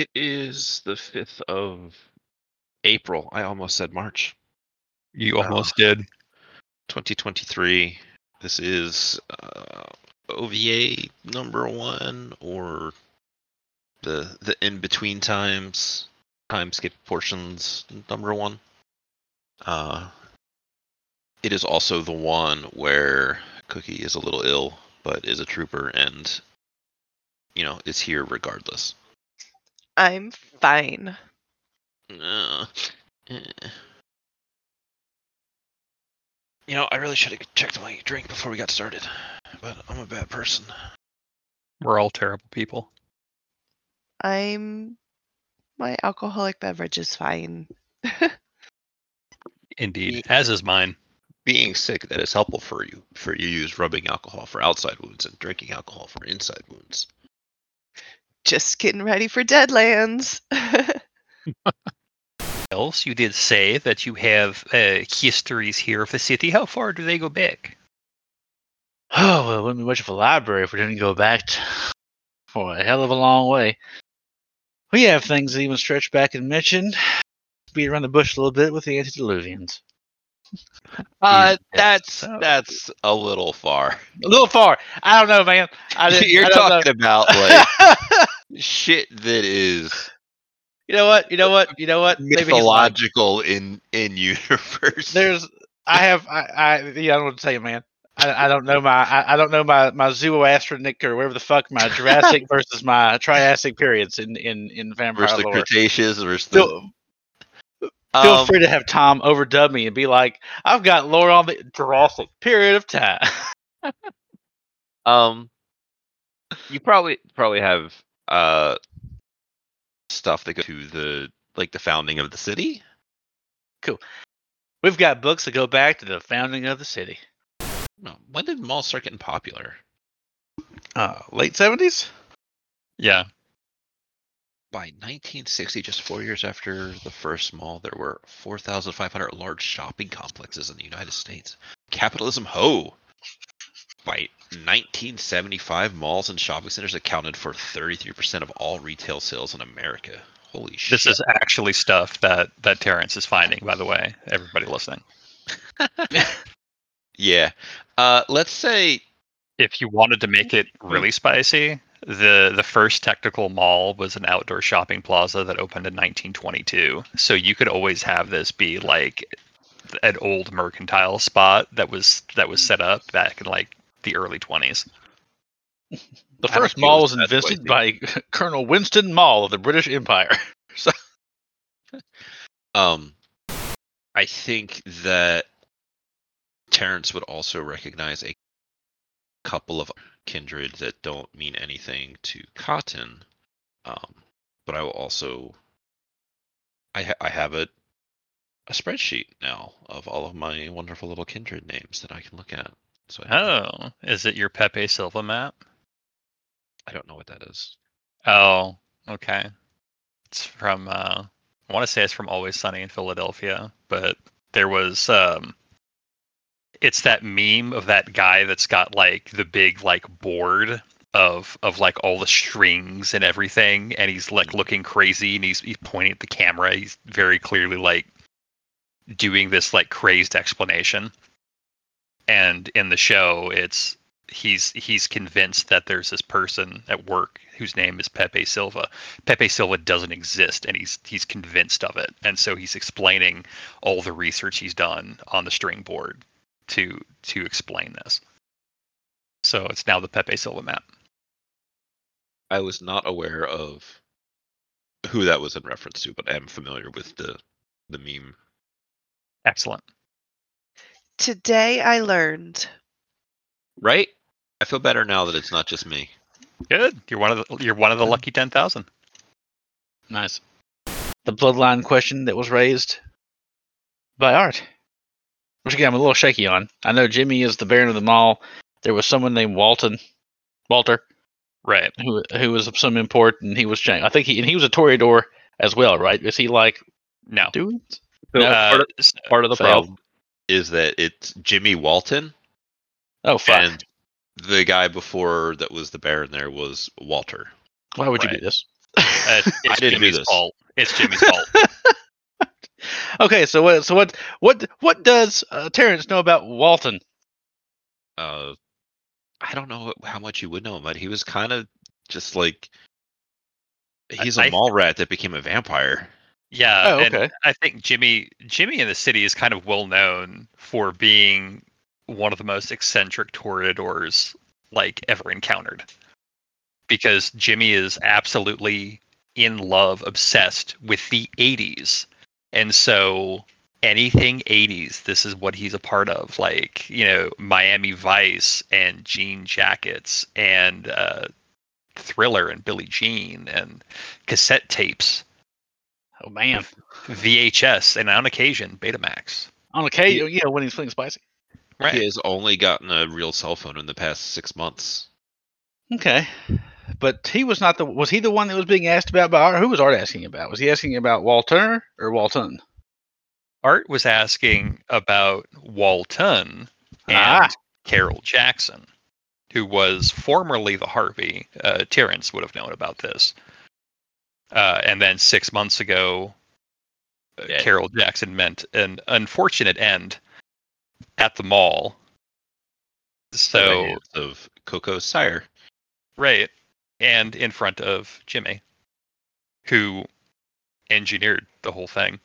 It is the 5th of April. I almost said March. You almost did. 2023. This is uh, OVA number one or the the in between times time skip portions number one. Uh, it is also the one where Cookie is a little ill, but is a trooper and you know is here regardless. I'm fine. Eh. You know, I really should have checked my drink before we got started, but I'm a bad person. We're all terrible people. I'm. My alcoholic beverage is fine. [LAUGHS] Indeed. As is mine. Being sick that is helpful for you. For you use rubbing alcohol for outside wounds and drinking alcohol for inside wounds. Just getting ready for Deadlands. [LAUGHS] Else, you did say that you have uh, histories here of the city. How far do they go back? [SIGHS] Oh, well, it wouldn't be much of a library if we didn't go back t- for a hell of a long way. We have things that even stretch back and mention, beat around the bush a little bit with the antediluvians. [LAUGHS] Uh, that's that's a little far. A little far. I don't know, man. [LAUGHS] You're I don't know. talking about [LAUGHS] like shit that is you know what? You know what? You know what? Maybe he's lying. mythological in in universe. There's, I have, I, I, yeah, I don't want to say, man. I, I don't know my, I, I don't know my, my zooastronic or whatever the fuck my Jurassic versus my Triassic periods in, in, in vampire versus the. Cretaceous versus the Feel, feel um, free to have Tom overdub me and be like, I've got lore on the Jurassic period of time. [LAUGHS] Um, you probably probably have uh stuff that go to the like the founding of the city. Cool. We've got books that go back to the founding of the city. When did malls start getting popular? Uh, late 70s? Yeah. By 1960, just four years after the first mall, there were 4,500 large shopping complexes in the United States. Capitalism ho! By 1975, malls and shopping centers accounted for 33% of all retail sales in America. Holy shit! This is actually stuff that, that Terrance is finding, by the way. Everybody listening. [LAUGHS] yeah. Uh, let's say If you wanted to make it really spicy, the the first technical mall was an outdoor shopping plaza that opened in 1922. So you could always have this be like an old mercantile spot that was that was set up back in like the early 20s. The first mall was was invented by [LAUGHS] Colonel Winston Mall of the British Empire. [LAUGHS] So, Um, I think that Terrance would also recognize a couple of kindred that don't mean anything to Cotton. Um, but I will also, I ha- I have a a spreadsheet now of all of my wonderful little kindred names that I can look at. So Oh, is it your Pepe Silvia map? I don't know what that is. Oh, okay. It's from uh I want to say it's from Always Sunny in Philadelphia, but there was um it's that meme of that guy that's got like the big like board of of like all the strings and everything and he's like mm-hmm. looking crazy and he's he's pointing at the camera. He's very clearly like doing this like crazed explanation. And in the show it's he's he's convinced that there's this person at work whose name is Pepe Silvia. Pepe Silvia doesn't exist and he's he's convinced of it. And so he's explaining all the research he's done on the string board to to explain this. So it's now the Pepe Silvia map. I was not aware of who that was in reference to, but I am familiar with the the meme. Excellent. Today I learned. Right? I feel better now that it's not just me. Good. You're one of the you're one of the lucky ten thousand. Nice. The bloodline question that was raised by Art. Which again I'm a little shaky on. I know Jimmy is the Baron of the Mall. There was someone named Walton Walter Right. who who was of some import and he was cha- I think he and he was a Toreador as well, right? Is he like No. doing So Uh, part, of, part of the failed. problem is that it's Jimmy Walton, Oh fuck. and the guy before that was the Baron there was Walter. Why would you do this? uh, [LAUGHS] it's I didn't do Jimmy's this. fault. It's Jimmy's fault. [LAUGHS] okay, so what so what what what does uh, Terrance know about Walton? Uh, I don't know how much you would know, but he was kind of just like he's a I- mall rat that became a vampire. Yeah, Oh, and okay. I think Jimmy Jimmy in the city is kind of well known for being one of the most eccentric toreadors like ever encountered. Because Jimmy is absolutely in love, obsessed with the 80s. And so anything 80s, this is what he's a part of. Like, you know, Miami Vice and Jean Jackets and uh, Thriller and Billie Jean and cassette tapes. Oh man. VHS and on occasion Betamax. On occasion, you know, when he's feeling spicy. Right. He has only gotten a real cell phone in the past six months. Okay. But he was not the was he the one that was being asked about by Art? Who was Art asking about? Was he asking about Walter or Walton? Art was asking about Walton and Ah. Carol Jackson, who was formerly the Harvey. Uh, Terrence would have known about this. Uh, and then six months ago, uh, Yeah. Carol Jackson meant an unfortunate end at the mall. So, of Coco's sire. right. And in front of Jimmy, who engineered the whole thing.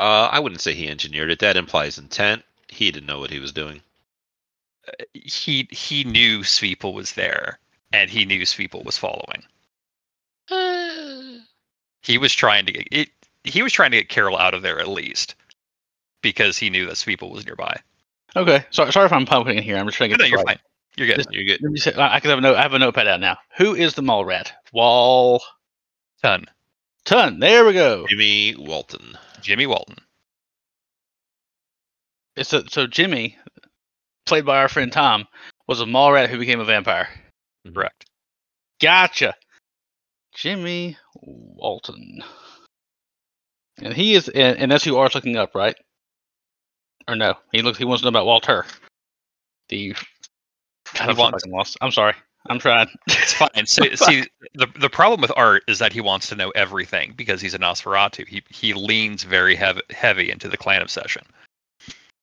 Uh, I wouldn't say he engineered it. That implies intent. He didn't know what he was doing. he he knew Sweeple was there and he knew Sweeple was following. [SIGHS] He was trying to get it he was trying to get Carol out of there at least because he knew that Sweeple was nearby. Okay. Sorry sorry if I'm pumping in here. I'm just trying to No, get you're this right. You're good. This- You get Let me say- I I can have a note I have a notepad out now. Who is the mall rat? Wall Ton. Ton. There we go. Jimmy Walton. Jimmy Walton. It's a, so Jimmy, played by our friend Tom, was a mall rat who became a vampire. Correct. Gotcha. Jimmy Walton. And he is, and, and that's who Art's looking up, right? Or no? He looks. He wants to know about Walter. The. So wants- lost. I'm sorry. I'm trying. It's fine. So, [LAUGHS] see, the the problem with Art is that he wants to know everything because he's a Nosferatu. He he leans very heavy heavy into the clan obsession.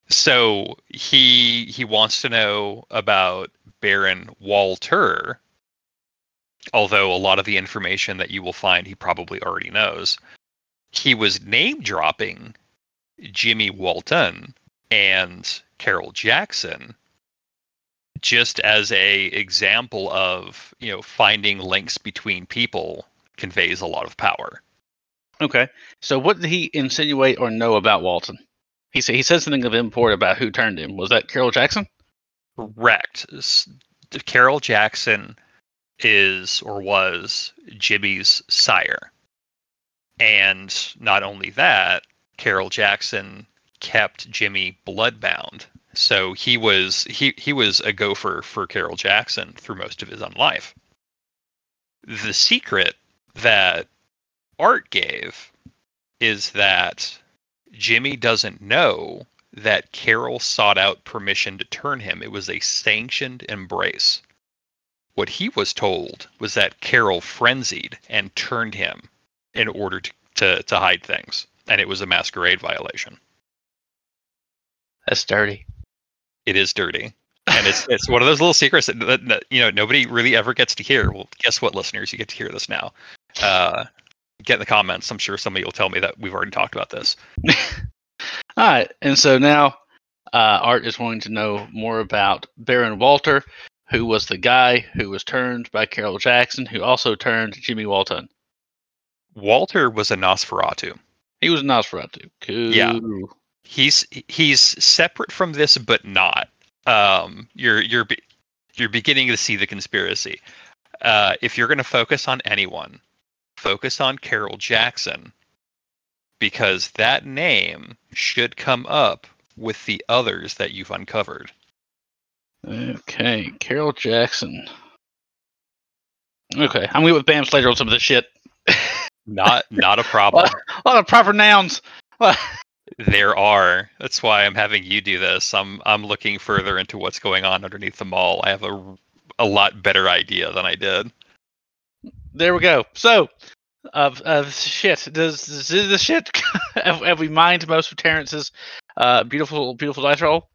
So he he wants to know about Baron Walter, although a lot of the information that you will find he probably already knows. He was name dropping Jimmy Walton and Carol Jackson just as a example of you know finding links between people conveys a lot of power Okay. So what did he insinuate or know about Walton? He said he said something of import about who turned him. Was that Carol Jackson? correct carol jackson is or was jimmy's sire and not only that carol jackson kept jimmy bloodbound so he was he he was a gopher for carol jackson through most of his own life the secret that art gave is that jimmy doesn't know that Carol sought out permission to turn him. It was a sanctioned embrace. What he was told was that Carol frenzied and turned him in order to, to, to hide things. And it was a masquerade violation. That's dirty. It is dirty. And it's it's one of those little secrets that, that, that, you know nobody really ever gets to hear. Well, guess what, listeners, you get to hear this now. Uh, get in the comments. I'm sure somebody will tell me that we've already talked about this. [LAUGHS] All right, and so now uh, Art is wanting to know more about Baron Walter, who was the guy who was turned by Carol Jackson, who also turned Jimmy Walton. Walter was a Nosferatu. He was a Nosferatu. Cool. Yeah. He's he's separate from this, but not. Um, you're you're you're beginning to see the conspiracy. Uh, if you're going to focus on anyone, focus on Carol Jackson, because that name should come up with the others that you've uncovered. Okay, Carol Jackson. Okay, I'm going with Bam Slater on some of this shit. Not not a [LAUGHS] problem. a lot of proper nouns. There are. That's why I'm having you do this. I'm I'm looking further into what's going on underneath the mall. I have a a lot better idea than I did. There we go. So, of uh, shit. Does, does the shit? [LAUGHS] have, have we mined most of Terrance's uh, beautiful, beautiful dice roll?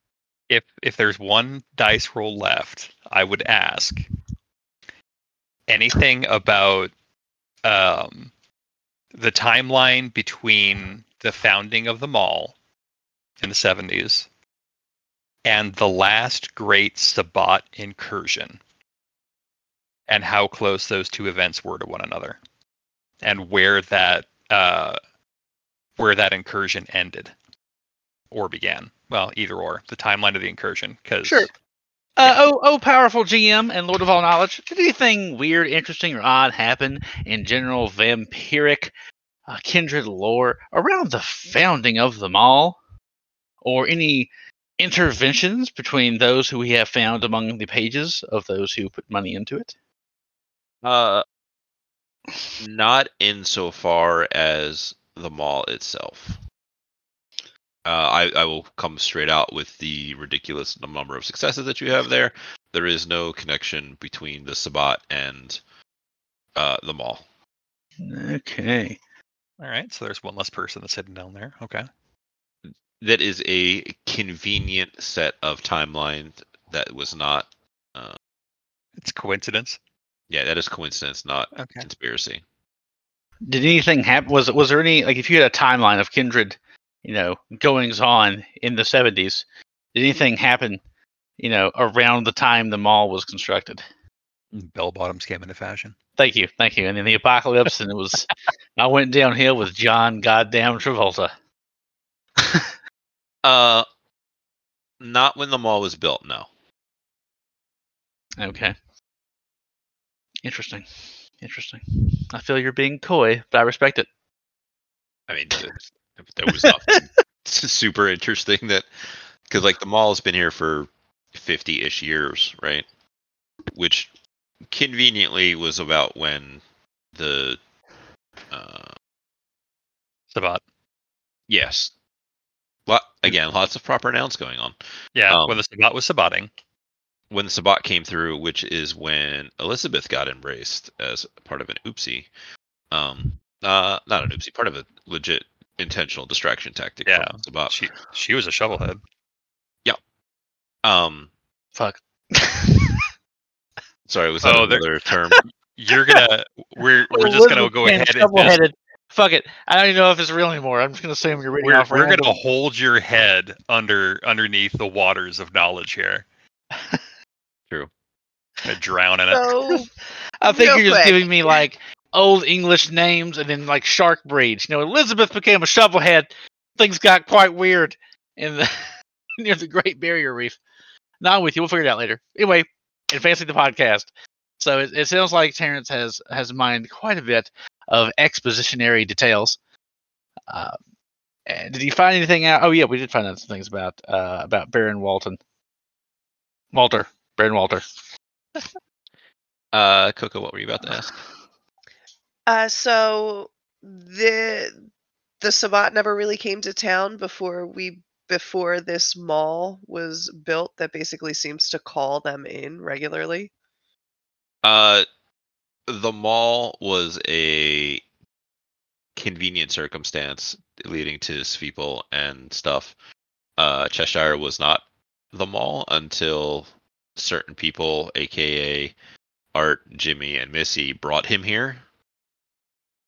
If if there's one dice roll left, I would ask anything about um, the timeline between the founding of the mall in the 70s and the last great Sabbat incursion and how close those two events were to one another and where that uh, where that incursion ended or began well either or the timeline of the incursion because Sure. Uh, oh, oh, powerful GM and Lord of all knowledge. Did anything weird, interesting, or odd happen in general vampiric uh, kindred lore around the founding of the mall, or any interventions between those who we have found among the pages of those who put money into it? Uh, not insofar as the mall itself. Uh, I, I will come straight out with the ridiculous number of successes that you have there. There is no connection between the Sabbat and uh, the mall. Okay. all right so there's one less person that's hidden down there okay That is a convenient set of timelines that was not. Uh, it's coincidence yeah, that is coincidence, not okay conspiracy. Did anything happen? Was was there any like if you had a timeline of kindred, you know, goings on in the seventies? Did anything happen, you know, around the time the mall was constructed? bell bottoms came into fashion Thank you, thank you. And then the apocalypse, and it was [LAUGHS] I went downhill with John Goddamn Travolta. [LAUGHS] Uh, not when the mall was built. No. Okay. Interesting. Interesting. I feel you're being coy, but I respect it. I mean, there was nothing [LAUGHS] super interesting that because like the mall has been here for 50-ish years, right? Which conveniently was about when the uh Sabbat. yes. Lot again, lots of proper nouns going on. Yeah, Um, when the Sabbat was Sabating. When the Sabbat came through, which is when Elizabeth got embraced as part of an oopsie. Um uh not an oopsie, part of a legit intentional distraction tactic Yeah, from Sabbat. She she was a shovelhead. Um Fuck. [LAUGHS] sorry, was that Oh, there- another term? [LAUGHS] You're gonna we're [LAUGHS] we're just gonna go ahead and just, Double-headed. Fuck it. I don't even know if it's real anymore. I'm just gonna assume you're reading we're, off. we're gonna hold your head under underneath the waters of knowledge here. True. Gonna drown in it. So I think Real you're just quick. giving me like old English names and then like shark breeds. You know, Elizabeth became a shovelhead. Things got quite weird in the [LAUGHS] near the Great Barrier Reef. Not with you. We'll figure it out later. Anyway, advancing the podcast. So it, it sounds like Terrance has has mined quite a bit of expositionary details. Uh, did you find anything out? Oh yeah, we did find out some things about uh, about Baron Walton. Walter, Baron Walter. [LAUGHS] Uh Coco, what were you about to ask? Uh, so the the Sabbat never really came to town before we before this mall was built that basically seems to call them in regularly. Uh the mall was a convenient circumstance leading to Sveeple and stuff. Uh Cheshire was not the mall until certain people, aka Art, Jimmy, and Missy, brought him here.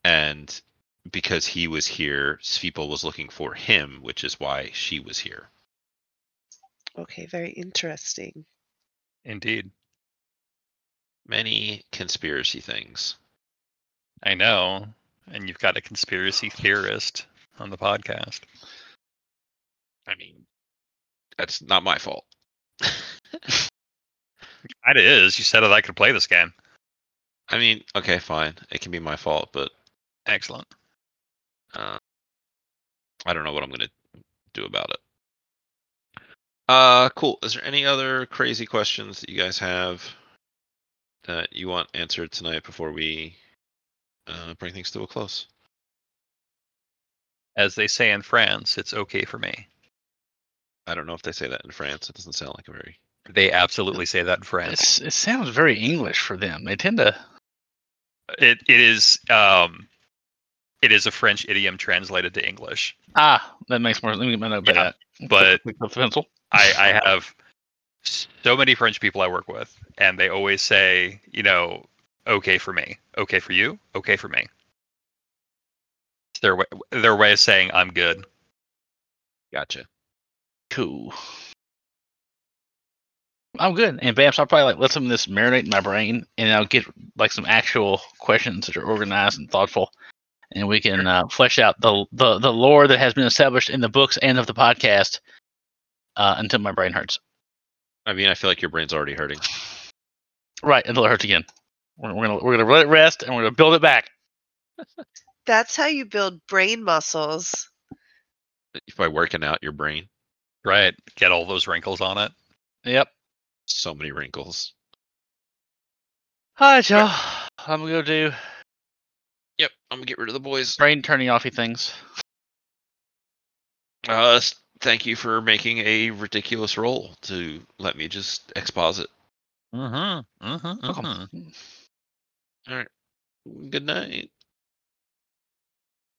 And because he was here, Sveeple was looking for him, which is why she was here. Okay, very interesting. Indeed. Many conspiracy things. I know. and you've got a conspiracy theorist on the podcast. I mean, that's not my fault. [LAUGHS] It is. You said that I could play this game. I mean, okay, fine. It can be my fault, but Excellent. uh, I don't know what I'm gonna do about it. Uh, cool. Is there any other crazy questions that you guys have that you want answered tonight before we uh, bring things to a close? As they say in France, it's okay for me. I don't know if they say that in France. It doesn't sound like a very. They absolutely say that in France. It's, it sounds very English for them. They tend to. It it is um, it is a French idiom translated to English. Ah, that makes more. Let me get my note Yeah, that. but- the pencil. I I have so many French people I work with, and they always say, you know, okay for me, okay for you, okay for me. It's their way, their way of saying I'm good. Gotcha. Cool. I'm good. And Bamps, I'll probably like let some of this marinate in my brain, and I'll get like some actual questions that are organized and thoughtful, and we can uh, flesh out the, the the lore that has been established in the books and of the podcast uh, until my brain hurts. I mean, I feel like your brain's already hurting. Right, until it hurts again. We're, we're gonna we're gonna let it rest, and we're gonna build it back. That's how you build brain muscles. By working out your brain. Right. Get all those wrinkles on it. Yep. So many wrinkles. Hi, Joe. I'm gonna go do Yep, I'm gonna get rid of the boys. brain turning offy things. Uh, thank you for making a ridiculous roll to let me just exposit. Mm-hmm. Mm-hmm. Welcome. Good night.